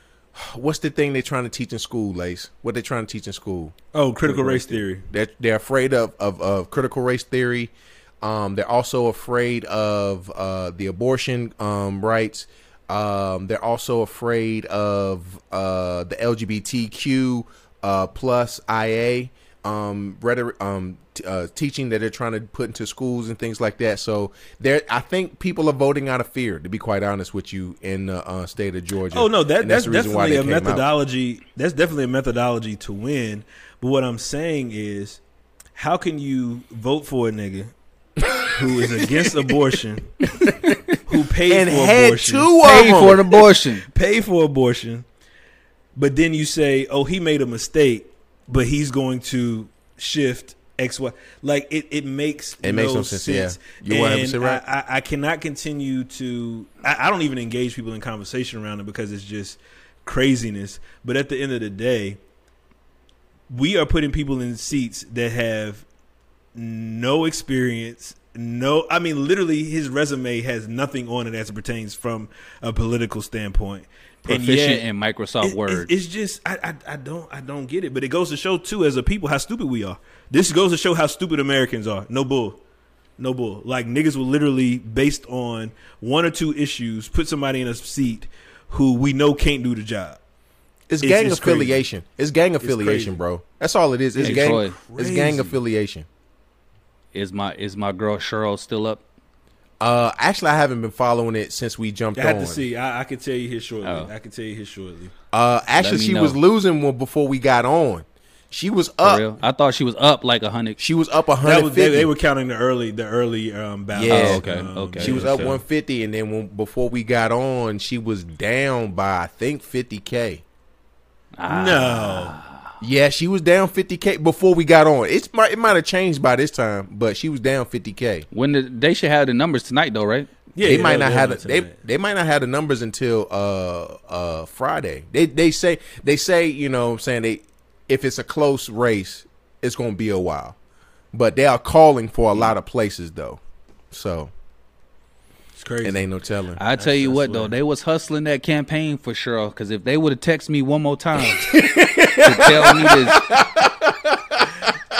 what's the thing they're trying to teach in school, Lace? What they're trying to teach in school? Oh, critical race theory. They're they're afraid of of, of critical race theory. Um, they're also afraid of uh, the abortion um, rights. Um, they're also afraid of uh, the LGBTQ uh, plus IA um, rhetoric, um, t- uh, teaching that they're trying to put into schools and things like that. So there, I think people are voting out of fear. To be quite honest with you, in the uh, state of Georgia. Oh no, that, that's, why definitely a came out. methodology. That's definitely a methodology to win. But what I'm saying is, how can you vote for a nigga who is against abortion, who paid And for had abortion, two of Pay them. for an abortion. pay for abortion, but then you say, "Oh, he made a mistake, but he's going to shift X, Y." Like it, it makes It makes no sense, yeah. You're and 100% right. I, I, I cannot continue to. I, I don't even engage people in conversation around it because it's just craziness. But at the end of the day, we are putting people in seats that have no experience. No, I mean, literally, his resume has nothing on it as it pertains from a political standpoint. Proficient yet- in Microsoft it- Word. It's, it's just I, I I don't I don't get it. But it goes to show too, as a people, how stupid we are. This goes to show how stupid Americans are. No bull, no bull. Like niggas will literally, based on one or two issues, put somebody in a seat who we know can't do the job. It's It's- gang it's crazy. affiliation. It's gang affiliation, crazy. bro. That's all it is. It's Hey, gang. Troy. It's gang affiliation. Is my is my girl Cheri still up? Uh, actually, I haven't been following it since we jumped I had on. to see. I, I can tell you here shortly. Oh. I can tell you here shortly. Uh, actually, she know. was losing one before we got on. She was For up. real? I thought she was up like a hundred. She was up a was 150. they, they were counting the early the early um ballots. Yeah. Oh, okay, Um, okay. she was yeah, up so- 150, and then when, before we got on, she was down by I think 50k. No, Yeah, she was down 50k before we got on. It's might it might have changed by this time, but she was down 50k. When the, they should have the numbers tonight though, right? yeah, they yeah, might not have know the, they they might not have the numbers until uh uh Friday. They they say they say you know I'm saying they if it's a close race it's going to be a while, but they are calling for a lot of places though, so It's crazy. it ain't no telling. I tell you what though, they was hustling that campaign for Cheri. Because if they would have texted me one more time to tell me to,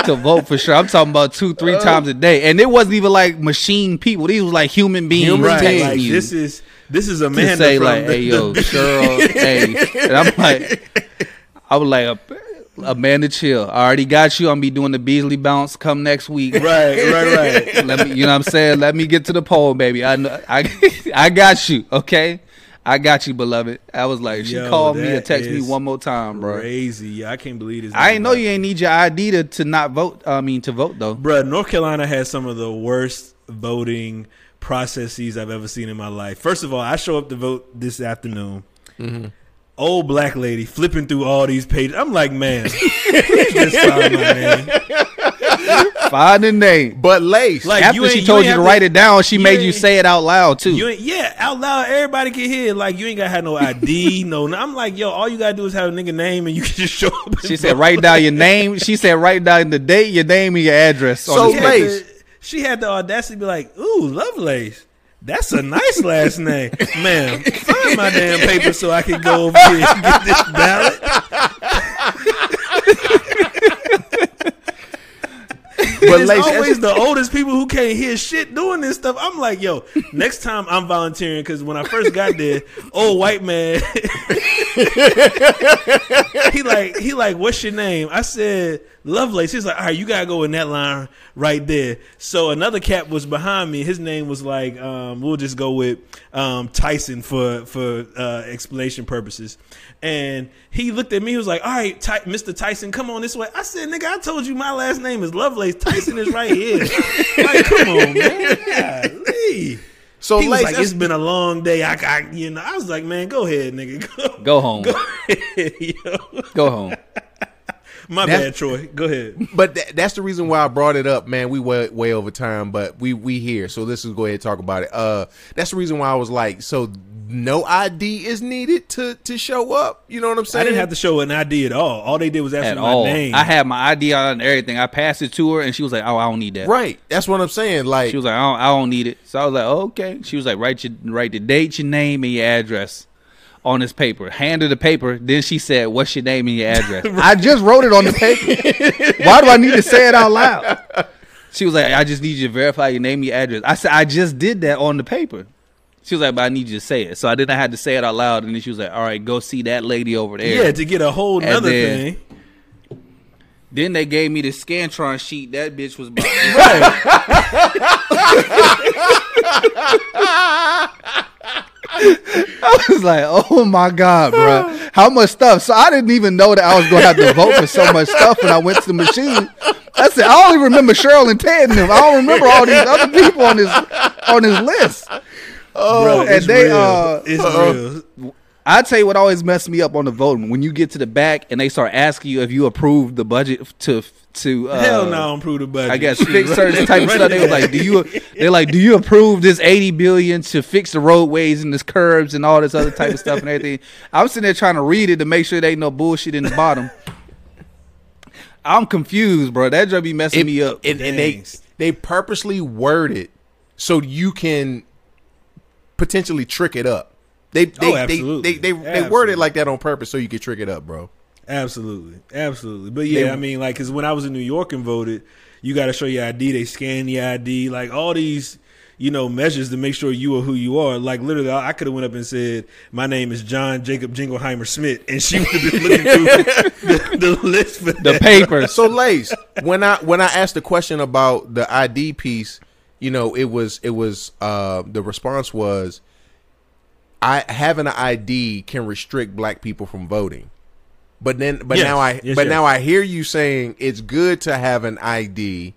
to vote for sure, I'm talking about two, three Uh. times a day, and it wasn't even like machine people. These was like human beings. Human right, texting like you this is this is to Amanda say from like, the, "Hey yo, the- Cheri," hey, and I'm like, I was like, Amanda, chill. I already got you. I'm be doing the Beasley bounce come next week. right, right, right. Let me, you know what I'm saying? Let me get to the poll, baby. I know, I, I got you. Okay, I got you, beloved. I was like, she Yo, called me or that text me one more time, bro. Crazy. Yeah, I can't believe this. I ain't know you ain't need your ID to, to not vote. I mean, to vote though. Bruh, North Carolina has some of the worst voting processes I've ever seen in my life. First of all, I show up to vote this afternoon. Mm-hmm. Old black lady flipping through all these pages. I'm like, man, just sign my name. Find the name. but lace, Like, After you she told ain't you to have write it down, she made you say it out loud too. You ain't, yeah, out loud, everybody can hear. it. Like, you ain't gotta have no ID, no. I'm like, yo, all you gotta do is have a nigga name, and you can just show up. She said, write down your name. She said, write down the date, your name, and your address. So, this she paper. had, Lace. she had the audacity to be like, "Ooh, Lovelace, that's a nice last name, ma'am. Find my damn paper so I can go over here and get this ballot." but it's lace, always the oldest people who can't hear shit doing this stuff. I'm like, yo, next time I'm volunteering because when I first got there, old white man, he like he like, what's your name? I said Lovelace. He's like, all right, you gotta go in that line right there. So another cat was behind me. His name was like, um, we'll just go with um, Tyson for for uh, explanation purposes. And he looked at me. He was like, all right, Ty- Mr. Tyson, come on this way. I said, nigga, I told you my last name is Lovelace. Tyson is right here. like, come on, man. Golly. So he was like, "It's been a long day." I, I, you know, I was like, "Man, go ahead, nigga, go, Go home. go ahead, yo." Go home. My That's- bad, Troy. Go ahead. But tha- that's the reason why I brought it up, man. We way way over time, but we we here, so let's just go ahead and talk about it. Uh, that's the reason why I was like, so no ID is needed to to show up. You know what I'm saying? I didn't have to show an ID at all. All they did was ask At me my all. name. I had my ID on and everything. I passed it to her, and she was like, "Oh, I don't need that." Right. That's what I'm saying. Like, She was like, I don't, I don't need it. So I was like, oh, okay. She was like, write your write the date, your name, and your address on this paper. Hand her the paper. Then she said, "What's your name and your address?" I just wrote it on the paper. Why do I need to say it out loud? She was like, I just need you to verify your name and your address. I said, I just did that on the paper. She was like, but I need you to say it. So I then I had to say it out loud, and then she was like, all right, go see that lady over there. yeah, to get a whole And nother then- thing. Then they gave me the Scantron sheet. That bitch was about. I was like, oh my god, bro, how much stuff? So I didn't even know that I was gonna have to vote for so much stuff when I went to the machine. I said, I only remember Cheri and Ted and them. I don't remember all these other people on this on this list. Bro, and it's they, real. uh, it's uh, real. I tell you what always messed me up on the voting when you get to the back and they start asking you if you approve the budget to to uh, Hell no, I approve the budget. I guess Shit, fix certain type of stuff. They was like, "Do you?" They're like, "Do you approve this eighty billion to fix the roadways and this curbs and all this other type of stuff and everything?" I'm sitting there trying to read it to make sure there ain't no bullshit in the bottom. I'm confused, bro. That just be messing it- me up. and, and they they purposely word it so you can potentially trick it up. They they Oh, they, absolutely. they they, they word it like that on purpose so you can trick it up, bro. Absolutely, absolutely. But yeah, They- I mean, like, because when I was in New York and voted, you got to show your ID. They scan your ID, like all these, you know, measures to make sure you are who you are. Like literally, I could have went up and said, "My name is John Jacob Jingleheimer Smith," and she would have been looking through the, the list for the that. papers. So Lace, when I when I asked the question about the ID piece, you know, it was it was uh the response was I having an ID can restrict black people from voting. But then but Yes. now I Yes, but yes. now I hear you saying it's good to have an ID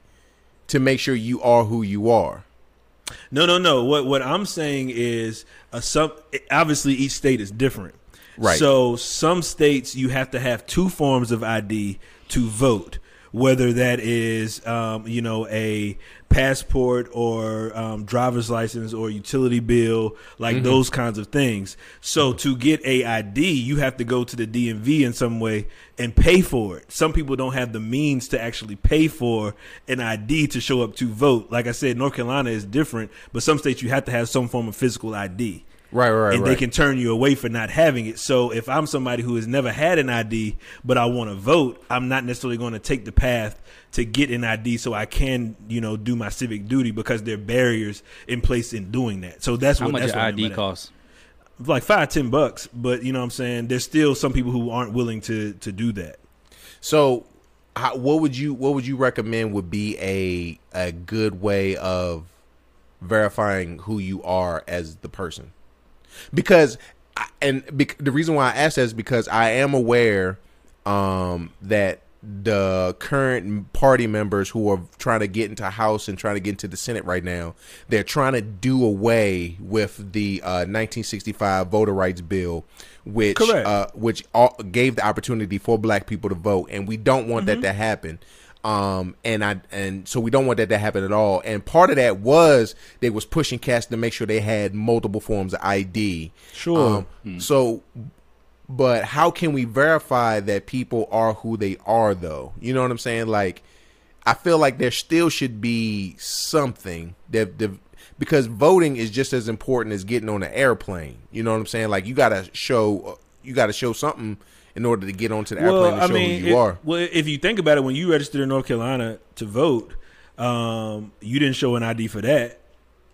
to make sure you are who you are. No, no, no. What what I'm saying is, uh, some obviously each state is different. Right. So some states you have to have two forms of ID to vote, whether that is um, you know a passport or um, driver's license or utility bill, like those kinds of things. So to get a ID, you have to go to the DMV in some way and pay for it. Some people don't have the means to actually pay for an ID to show up to vote. Like I said, North Carolina is different, but some states you have to have some form of physical ID Right, right, and they can turn you away for not having it. So if I'm somebody who has never had an ID but I want to vote, I'm not necessarily going to take the path to get an ID so I can, you know, do my civic duty because there are barriers in place in doing that. So that's How what that's your what I meant ID by that. costs? Like five, ten bucks, but you know what I'm saying. There's still some people who aren't willing to to do that. So, how, what would you what would you recommend would be a a good way of verifying who you are as the person? Because, I- and bec- the reason why I ask that is because I am aware um, that the current party members who are trying to get into House and trying to get into the Senate right now, they're trying to do away with the uh, 1965 voter rights bill, which uh, which all, gave the opportunity for black people to vote, and we don't want Mm-hmm. that to happen. Um, and I and so we don't want that to happen at all. And part of that was they was pushing cast to make sure they had multiple forms of ID. Sure. Um, So, but how can we verify that people are who they are, though? You know what I'm saying? Like, I feel like there still should be something that the because voting is just as important as getting on an airplane. You know what I'm saying? Like, you gotta show you gotta show something in order to get onto the airplane to show who you it- are. Well, if you think about it, when you registered in North Carolina to vote, um, you didn't show an ID for that.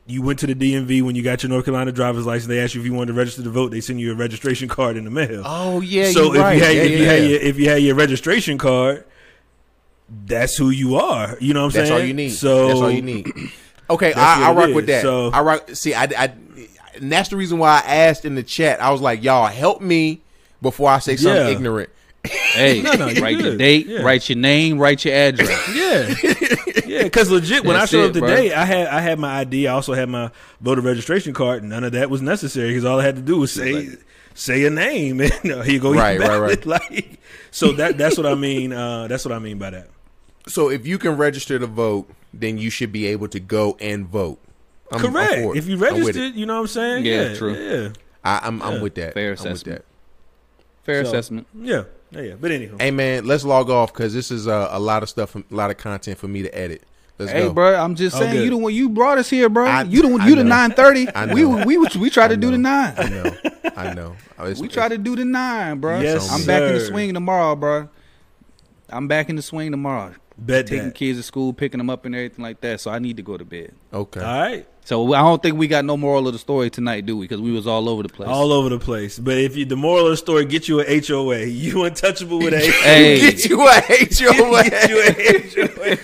You went to the DMV when you got your North Carolina driver's license. They asked you if you wanted to register to vote. They send you a registration card in the mail. Oh yeah, so if right. you had Yeah, if you had yeah. your if you had your registration card, that's who you are. You know what I'm That's saying? That's all you need. So that's all you need. Okay, I, I rock with that. So- I rock. See, I, I, and that's the reason why I asked in the chat. I was like, y'all help me before I say something ignorant. Hey, No, no, you write your good. date, Yeah. write your name, write your address. Yeah, yeah. Because legit, when I showed it, up bro. today, I had I had my ID. I also had my voter registration card. None of that was necessary because all I had to do was say say a name, and uh, here you go. your Right, right, right. Like, so that that's what I mean. Uh, that's what I mean by that. So if you can register to vote, then you should be able to go and vote. I'm- I'm Correct. if you I'm with it. registered, you know what I'm saying. Yeah, Yeah, true. Yeah, I, I'm, I'm with that. Fair I'm with assessment. that. Fair So- assessment. yeah, yeah, yeah. But anywho, Hey man, let's log off because this is uh, a lot of stuff, a lot of content for me to edit. Let's Hey, go. bro, I'm just Oh, saying good. you the one you brought us here, bro. I- you the I you the nine thirty. I We know. we we tried to I do the know. nine. I know, I know. It's- We try to do the nine, bro. Yes, I'm back in the swing tomorrow, bro. I'm back in the swing tomorrow. bet Taking that. kids to school, picking them up, and everything like that. So I need to go to bed. Okay. All right, So I don't think we got no moral of the story tonight, do we? Because we was all over the place. all over the place. But if you, the moral of the story, get you an HOA. You untouchable with a Hey. Get you a HOA. Get you a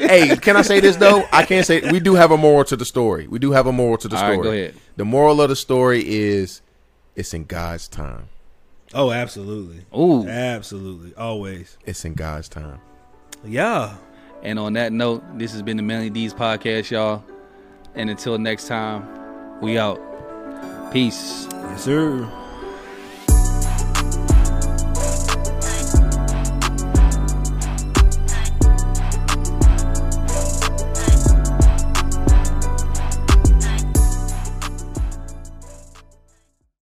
HOA. hey, can I say this though? I can't say we do have a moral to the story. We do have a moral to the All story. right, go ahead. The moral of the story is it's in God's time. Oh, absolutely, Oh, absolutely, always. It's in God's time. Yeah. And on that note, this has been the Manly Deeds podcast, y'all. And until next time, we out. Peace. Yes, sir.